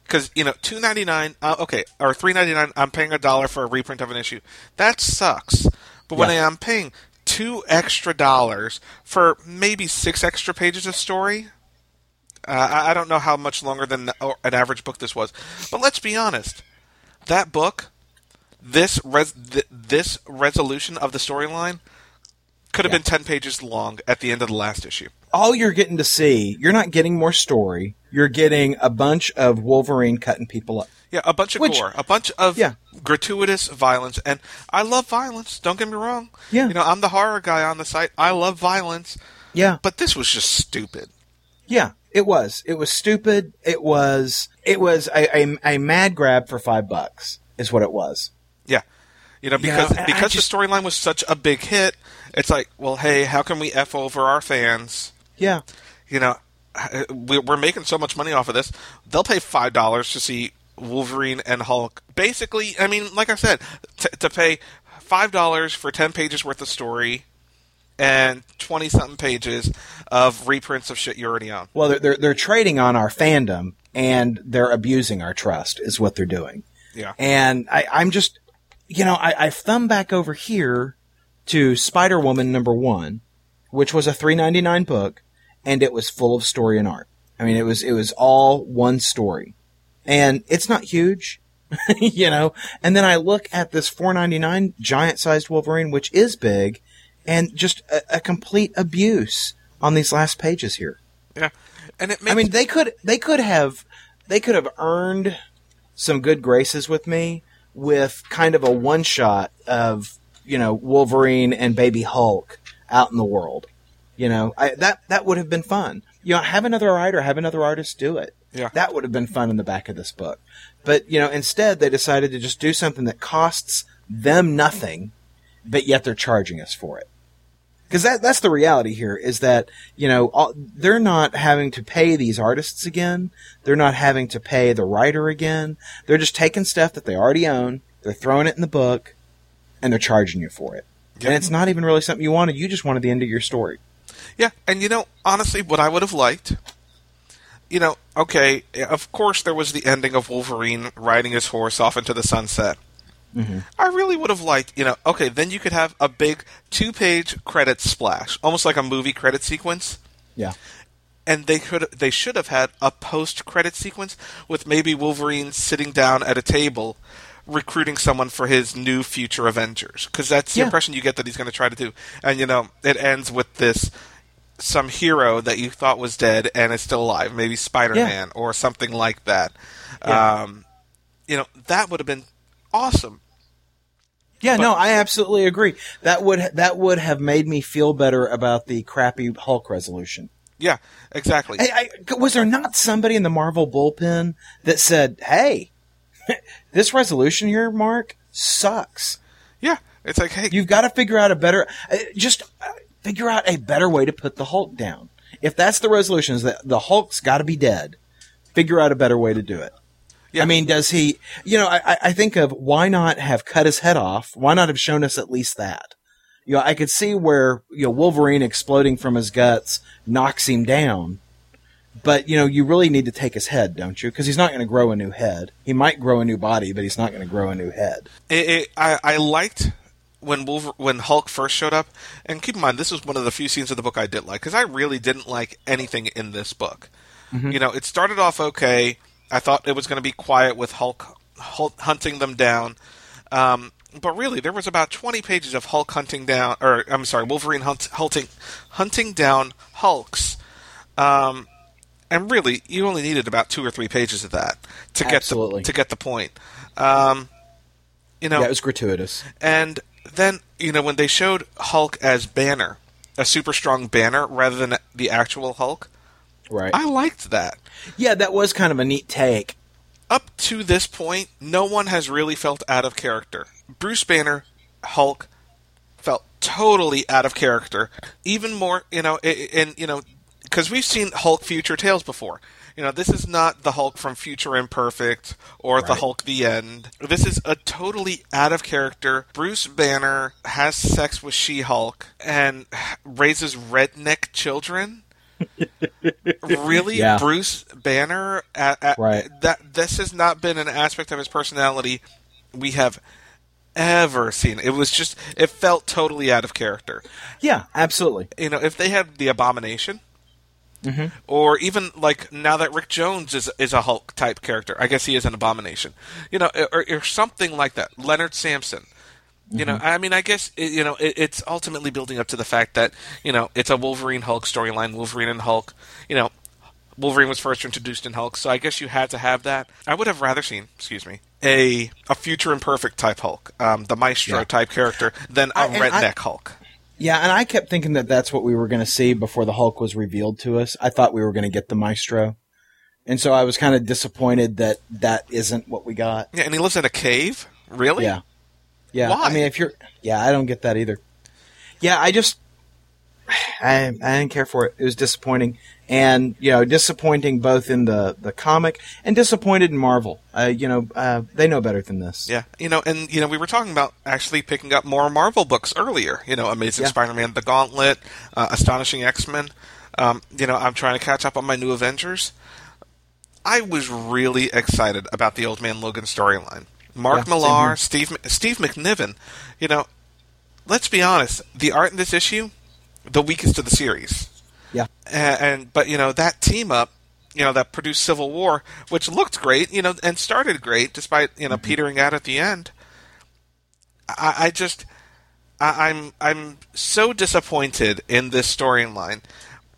because you know two ninety nine. Uh, okay, or three ninety nine. I'm paying a dollar for a reprint of an issue. That sucks. But when Yeah. I'm paying two extra dollars for maybe six extra pages of story, uh, I, I don't know how much longer than an average book this was. But let's be honest, that book, this res- th- this resolution of the storyline. Could have Yeah. been ten pages long at the end of the last issue. all you're getting to see, you're not getting more story. You're getting a bunch of Wolverine cutting people up. Yeah, a bunch of Which- gore, a bunch of Yeah. gratuitous violence, and I love violence. Don't get me wrong. Yeah. you know I'm the horror guy on the site. I love violence, Yeah. but this was just stupid. Yeah, it was. It was stupid. It was. It was a, a, a mad grab for five bucks. Is what it was. Yeah, you know because I because just- the storyline was such a big hit. It's like, well, hey, how can we f over our fans? Yeah. You know, we- we're making so much money off of this. They'll pay five dollars to see Wolverine and Hulk. Basically, I mean, like I said, t- to pay five dollars for ten pages worth of story and twenty something pages of reprints of shit you already own. Well, they're, they're they're trading on our fandom and they're abusing our trust. Is what they're doing. Yeah. And I, I'm just, you know, I, I thumb back over here to Spider Woman number one, which was a three ninety nine book, and it was full of story and art. I mean, it was it was all one story, and it's not huge, [LAUGHS] you know. And then I look at this four ninety nine giant sized Wolverine, which is big, and just a, a complete abuse on these last pages here. Yeah, and it. Makes, I mean, they could they could have they could have earned some good graces with me with kind of a one shot of you know Wolverine and Baby Hulk out in the world. You know, I, that that would have been fun. You know, have another writer, have another artist do it. Yeah. That would have been fun in the back of this book. But, you know, instead they decided to just do something that costs them nothing, but yet they're charging us for it. Because that, that's the reality here is that, you know, all, they're not having to pay these artists again. They're not having to pay the writer again. They're just taking stuff that they already own, they're throwing it in the book, and they're charging you for it. Yep. And it's not even really something you wanted. You just wanted the end of your story. Yeah, and you know, honestly, what I would have liked, you know, okay, of course there was the ending of Wolverine riding his horse off into the sunset. Mm-hmm. I really would have liked, you know, okay, then you could have a big two page credit splash, almost like a movie credit sequence. Yeah. And they could they should have had a post credit sequence with maybe Wolverine sitting down at a table recruiting someone for his new future Avengers because that's the Yeah. impression you get that he's going to try to do. And you know, it ends with this some hero that you thought was dead and is still alive, maybe Spider-Man or something like that. Yeah. Um, you know, that would have been awesome. Yeah, But- no, I absolutely agree. That would that would have made me feel better about the crappy Hulk resolution. Yeah, exactly. I, I, was there not somebody in the Marvel bullpen that said, "Hey, [LAUGHS] this resolution here, Mark, sucks. yeah, it's like, hey, You've got to figure out a better, uh, just uh, figure out a better way to put the Hulk down. If that's the resolution, is that the Hulk's got to be dead. Figure out a better way to do it." Yeah. I mean, does he? You know, I, I- I think of why not have cut his head off? Why not have shown us at least that? You know, I could see where you know Wolverine exploding from his guts knocks him down, but you know, you really need to take his head, don't you? Because he's not going to grow a new head. He might grow a new body, but he's not going to grow a new head. it, it, I, I liked when Wolver- when Hulk first showed up, and keep in mind this was one of the few scenes of the book I did like because I really didn't like anything in this book. You know, it started off okay. I thought it was going to be quiet with Hulk, Hulk hunting them down, um, but really there was about twenty pages of Hulk hunting down, or I'm sorry, Wolverine hunt, hunting hunting down Hulks. Um, and really, you only needed about two or three pages of that to get Absolutely. the, to get the point. Um, you know, Yeah, was gratuitous. and then, you know, when they showed Hulk as Banner, a super strong Banner rather than the actual Hulk, Right. I liked that. yeah, that was kind of a neat take. Up to this point, no one has really felt out of character. Bruce Banner, Hulk, felt totally out of character. Even more, you know, and you know, because we've seen Hulk Future Tales before. You know, this is not the Hulk from Future Imperfect or the Hulk the End. This is a totally out of character. Bruce Banner has sex with She Hulk and raises redneck children. [LAUGHS] really, Yeah. Bruce Banner? A- a- Right. That this has not been an aspect of his personality we have ever seen. It was just it felt totally out of character. Yeah, absolutely. You know, if they had the Abomination, Mm-hmm. or even like now that Rick Jones is is a Hulk type character, I guess he is an Abomination. You know, or, or something like that. Leonard Samson. You know, I mean, I guess it, you know it, it's ultimately building up to the fact that you know it's a Wolverine Hulk storyline. Wolverine and Hulk. You know, Wolverine was first introduced in Hulk, so I guess you had to have that. I would have rather seen, excuse me, a a future imperfect type Hulk, um, the Maestro Yeah. type character, than a I- and I- redneck Hulk. Yeah, and I kept thinking that that's what we were going to see before the Hulk was revealed to us. I thought we were going to get the Maestro. And so I was kind of disappointed that that isn't what we got. Yeah, and he lives in a cave. Really? Yeah. Yeah. Why? I mean, if you're, yeah, I don't get that either. Yeah, I just, I, I didn't care for it. It was disappointing. And, you know, disappointing both in the, the comic and disappointed in Marvel. Uh, you know, uh, they know better than this. Yeah, you know, and you know, we were talking about actually picking up more Marvel books earlier. You know, Amazing Yeah. Spider-Man, The Gauntlet, uh, Astonishing X-Men. Um, you know, I'm trying to catch up on my new Avengers. I was really excited about the Old Man Logan storyline. Mark Yeah, Millar. Steve Steve McNiven. You know, let's be honest, the art in this issue, the weakest of the series. Yeah. and, and but you know that team up you know that produced civil war which looked great you know and started great despite you know mm-hmm. petering out at the end I, I just I, I'm I'm so disappointed in this storyline.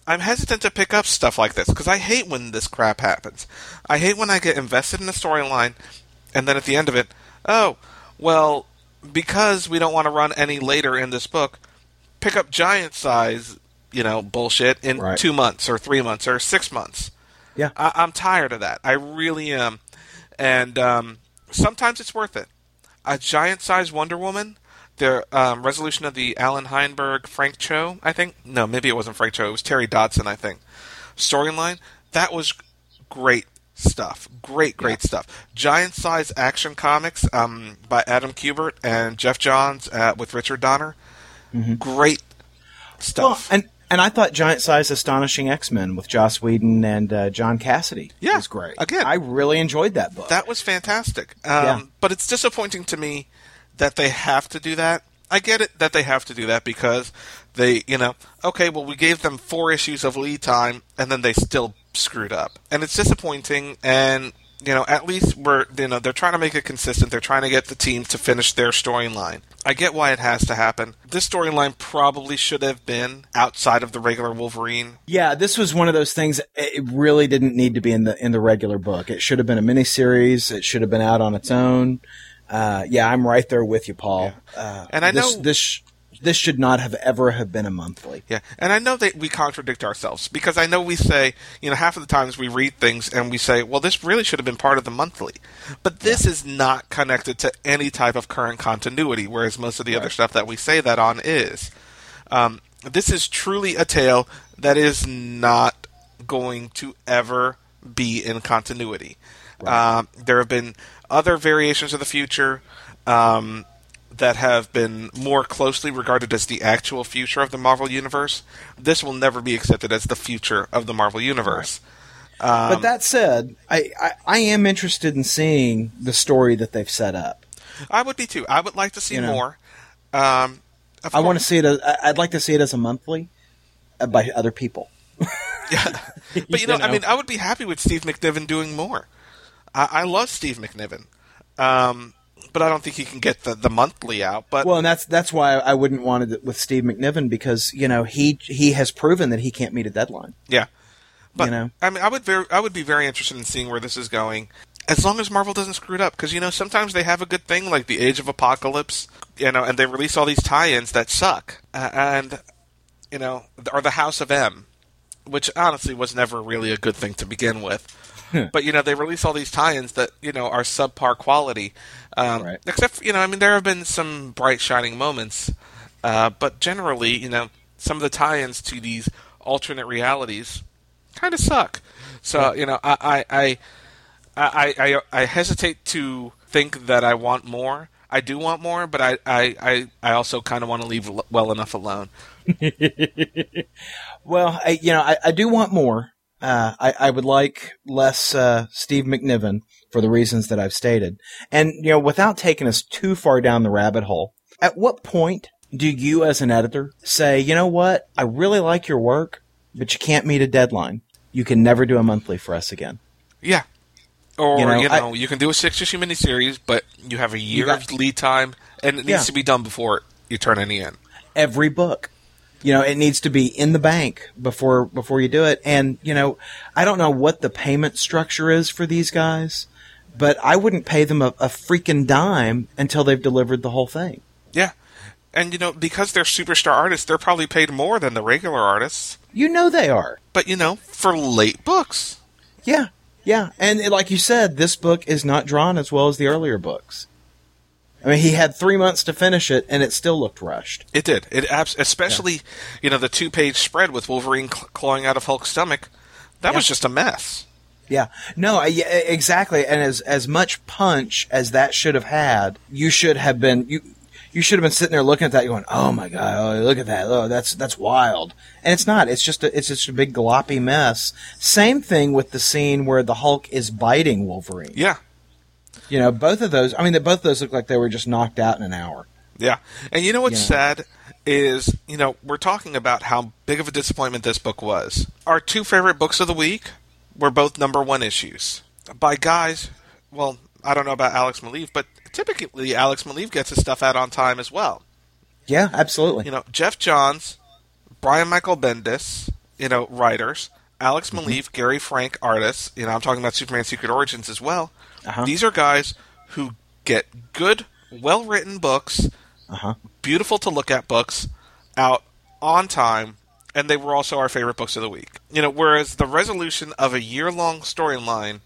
I'm hesitant to pick up stuff like this because I hate when this crap happens. I hate when I get invested in a storyline and then at the end of it, oh, well, because we don't want to run any later in this book, pick up giant size, you know, bullshit in Right. two months or three months or six months. Yeah. I- I'm tired of that. I really am. And um, sometimes it's worth it. A giant size Wonder Woman, the um, resolution of the Allan Heinberg, Frank Cho, I think. No, maybe it wasn't Frank Cho. It was Terry Dodson, I think. Storyline, that was great stuff. Great, great stuff. Giant size action comics um, by Adam Kubert and Geoff Johns uh, with Richard Donner. Great Well, stuff. and and I thought Giant Size Astonishing X Men with Joss Whedon and uh, John Cassaday Yeah, was great. again. I really enjoyed that book. That was fantastic. Um, Yeah. But it's disappointing to me that they have to do that. I get it that they have to do that because they, you know, okay, well, we gave them four issues of lead time and then they still screwed up. And it's disappointing. And, you know, at least we're, you know, they're trying to make it consistent. They're trying to get the team to finish their storyline. I get why it has to happen. This storyline probably should have been outside of the regular Wolverine. yeah, this was one of those things. It really didn't need to be in the in the regular book. It should have been a miniseries. It should have been out on its own. Uh, yeah, I'm right there with you, Paul. Uh, And I this, know- this this should not have ever have been a monthly. Yeah, and I know that we contradict ourselves because I know we say, you know, half of the times we read things and we say, well, this really should have been part of the monthly. But this is not connected to any type of current continuity, whereas most of the other stuff that we say that on is. Um, this is truly a tale that is not going to ever be in continuity. Um, there have been other variations of the future. Um, that have been more closely regarded as the actual future of the Marvel Universe. This will never be accepted as the future of the Marvel Universe. Um, but that said, I, I I am interested in seeing the story that they've set up. I would be too. I would like to see You know. more. Um, I want to see it. As, I'd like to see it as a monthly uh, by other people. [LAUGHS] Yeah. [LAUGHS] but you know, You I mean, I would be happy with Steve McNiven doing more. I, I love Steve McNiven, um, but I don't think he can get the, the monthly out. But Well, and that's that's why I wouldn't want it with Steve McNiven because you know he he has proven that he can't meet a deadline. yeah, but you know. I mean, I would very, I would be very interested in seeing where this is going. As long as Marvel doesn't screw it up, because you know sometimes they have a good thing like the Age of Apocalypse, you know, and they release all these tie-ins that suck, uh, and you know, or the House of M, which honestly was never really a good thing to begin with. [LAUGHS] but you know, they release all these tie-ins that you know are subpar quality. Um, Right. Except, you know, I mean, there have been some bright shining moments, uh, but generally, you know, some of the tie-ins to these alternate realities kind of suck. So, you know, I, I, I, I, I, hesitate to think that I want more. I do want more, but I, I, I, I also kind of want to leave well enough alone. [LAUGHS] Well, I, you know, I, I do want more. Uh, I, I would like less uh, Steve McNiven for the reasons that I've stated, and you know, without taking us too far down the rabbit hole. At what point do you, as an editor, say, you know what, I really like your work, but you can't meet a deadline. You can never do a monthly for us again. Yeah. Or, you You know, know, you, can do a six issue miniseries, but you have a year got- of lead time, and it needs Yeah. to be done before you turn any in. every book. You know, it needs to be in the bank before before you do it. And you know, I don't know what the payment structure is for these guys, but I wouldn't pay them a, a freaking dime until they've delivered the whole thing. Yeah. And, you know, because they're superstar artists, they're probably paid more than the regular artists. You know they are. But, you know, for late books. Yeah, yeah. And like you said, this book is not drawn as well as the earlier books. I mean, he had three months to finish it, and it still looked rushed. It did. It abs- especially, you know, the two page spread with Wolverine cl- clawing out of Hulk's stomach. That was just a mess. Yeah, no, I, yeah, exactly. And as as much punch as that should have had, you should have been you. You should have been sitting there looking at that, going, "Oh my god, oh, look at that! Oh, that's that's wild." And it's not. It's just a, it's just a big gloppy mess. Same thing with the scene where the Hulk is biting Wolverine. Yeah. You know, both of those. I mean, they, both of those look like they were just knocked out in an hour. Yeah. And you know what's You know. sad is, you know, we're talking about how big of a disappointment this book was. Our two favorite books of the week were both number one issues by guys. Well, I don't know about Alex Maleev, but typically Alex Maleev gets his stuff out on time as well. Yeah, absolutely. You know, Geoff Johns, Brian Michael Bendis, you know, writers, Alex Mm-hmm. Maleev, Gary Frank, artists. You know, I'm talking about Superman Secret Origins as well. Uh-huh. These are guys who get good, well written books, Uh-huh. beautiful to look at books out on time, and they were also our favorite books of the week. You know, whereas the resolution of a year long storyline,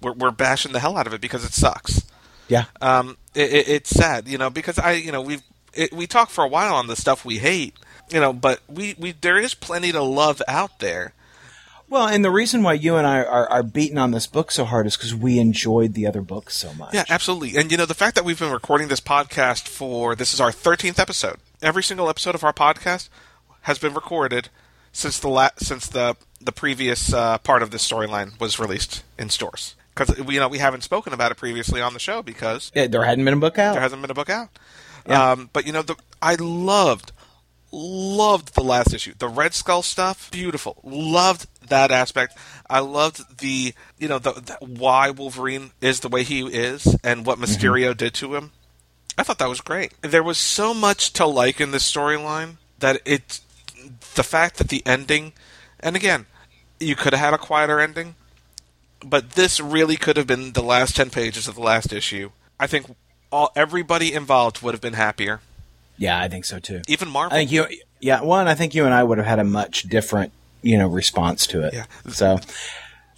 we're, we're bashing the hell out of it because it sucks Yeah. um, it, it, it's sad, you know, because I, you know, we've it, we talk for a while on the stuff we hate, you know, but we, we there is plenty to love out there. Well, and the reason why you and I are, are beating on this book so hard is because we enjoyed the other book so much. Yeah, absolutely. And you know, the fact that we've been recording this podcast for this is our thirteenth episode. Every single episode of our podcast has been recorded since the la- since the the previous uh, part of this storyline was released in stores. Because you know we haven't spoken about it previously on the show because Yeah, there hadn't been a book out. there hasn't been a book out. Yeah. Um, but you know, the, I loved, loved the last issue. The Red Skull stuff, beautiful. Loved that aspect. I loved the, you know, the, the why Wolverine is the way he is and what mm-hmm. Mysterio did to him. I thought that was great. There was so much to like in this storyline that it, the fact that the ending, and again, you could have had a quieter ending, but this really could have been the last 10 pages of the last issue. I think all everybody involved would have been happier. Yeah, I think so too. Even Marvel. I think you, yeah, one, I think you and I would have had a much different, you know, response to it. Yeah. So,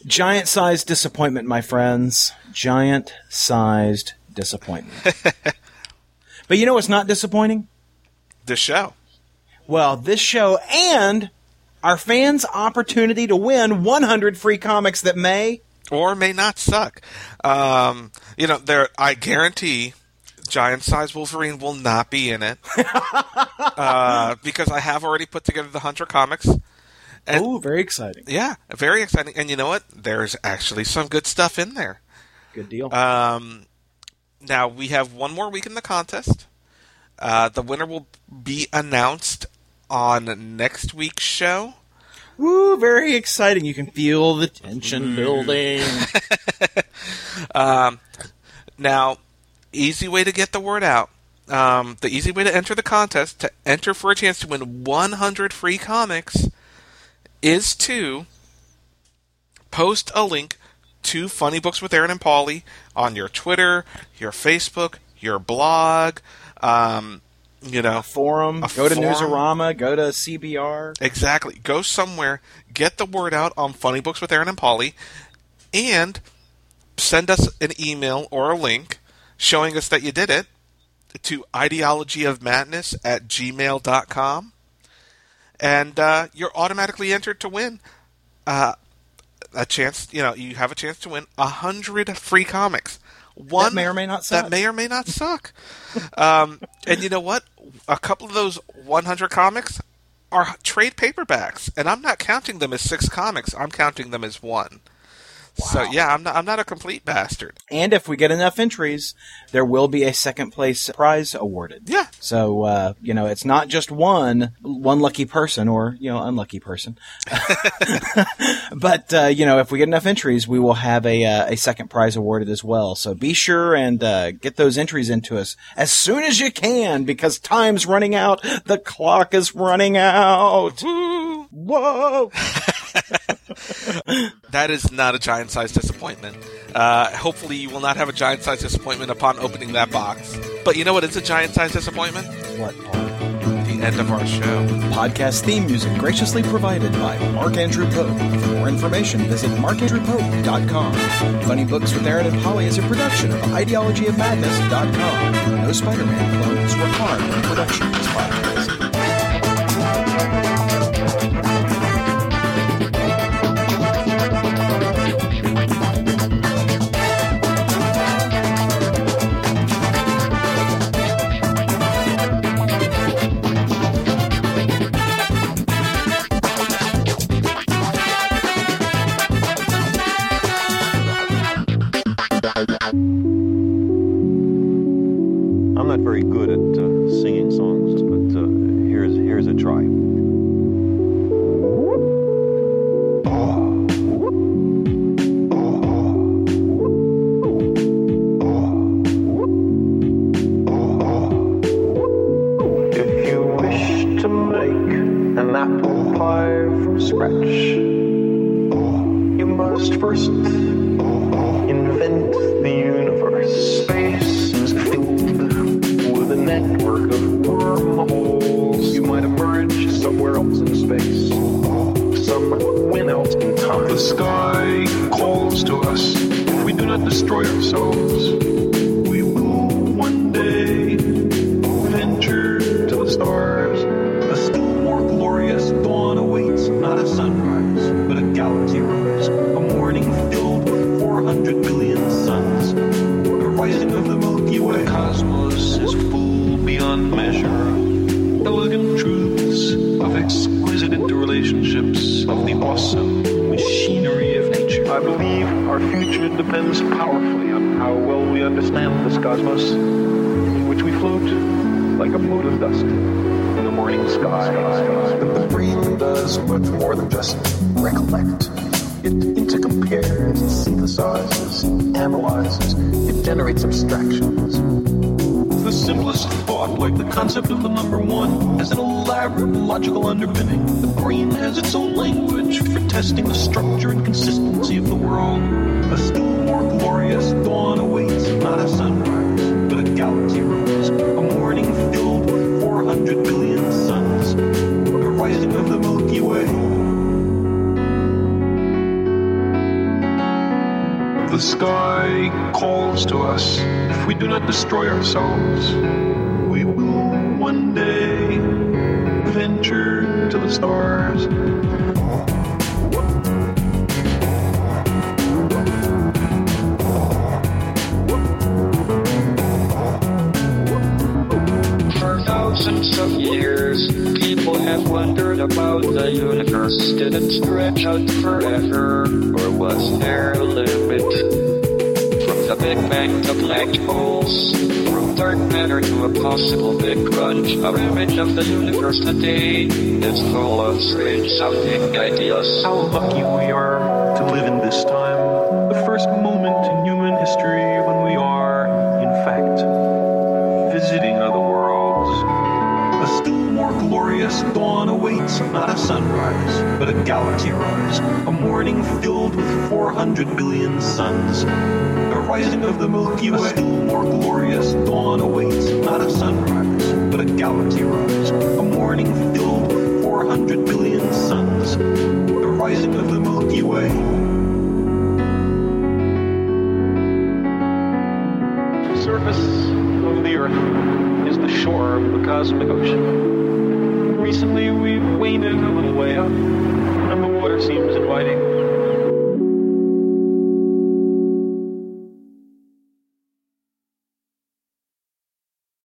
giant sized disappointment, my friends. Giant sized disappointment. [LAUGHS] but you know what's not disappointing? this show. Well, this show and our fans' opportunity to win 100 free comics that may. Or may not suck. Um, you know, there I guarantee Giant Size Wolverine will not be in it. [LAUGHS] uh, because I have already put together the Hunter comics. And Oh, very exciting. yeah, very exciting. And you know what? There's actually some good stuff in there. Good deal. Um, now we have one more week in the contest. Uh, the winner will be announced on next week's show. Woo, very exciting. You can feel the tension building. [LAUGHS] Now, easy way to get the word out. Um, the easy way to enter the contest to enter for a chance to win 100 free comics is to post a link to Funny Books with Aaron and Paulie on your Twitter, your Facebook, your blog. Um, you know, forum. A go to. Newsarama. Go to CBR. Exactly. Go somewhere, get the word out on Funny Books with Aaron and Polly, and send us an email or a link showing us that you did it to ideologyofmadness at gmail.com. And uh, you're automatically entered to win uh, a chance, you know, you have a chance to win a hundred free comics. One may or may not suck. That may or may not suck. um, and you know what? A couple of those 100 comics are trade paperbacks, and I'm not counting them as six comics. I'm counting them as one. So yeah, I'm not. I'm not a complete bastard. And if we get enough entries, there will be a second place prize awarded. Yeah. So uh, you know, it's not just one one lucky person or you know unlucky person, [LAUGHS] [LAUGHS] but uh, you know, if we get enough entries, we will have a uh, a second prize awarded as well. So be sure and uh, get those entries into us as soon as you can because time's running out. The clock is running out. Woo! Whoa! [LAUGHS] [LAUGHS] That is not a giant-sized disappointment. Uh, hopefully, you will not have a giant-sized disappointment upon opening that box. But you know what? It's a giant-sized disappointment? What part? The end of our show. Podcast theme music graciously provided by Mark Andrew Pope. For more information, visit markandrewpope.com. Funny Books with Aaron and Polly is a production of ideologyofmadness.com. No Spider-Man clones were harmed in production of this podcast. Very good at cosmos, in which we float like a mote of dust in the morning sky. But the brain does much more than just recollect. It intercompares, it synthesizes, analyzes, it generates abstractions. The simplest thought, like the concept of the number one, has an elaborate logical underpinning. The brain has its own language for testing the structure and consistency of the world. A still more glorious dawn awaits, not a sunrise, galaxy rise. A morning filled with 400 billion suns. The rising of the Milky Way. The sky calls to us. If we do not destroy ourselves, about the universe. Did it stretch out forever, or was there a limit? From the Big Bang to black holes, from dark matter to a possible Big Crunch, our image of the universe today is full of strange sounding ideas. How lucky we are 400 billion suns. The rising of the Milky Way.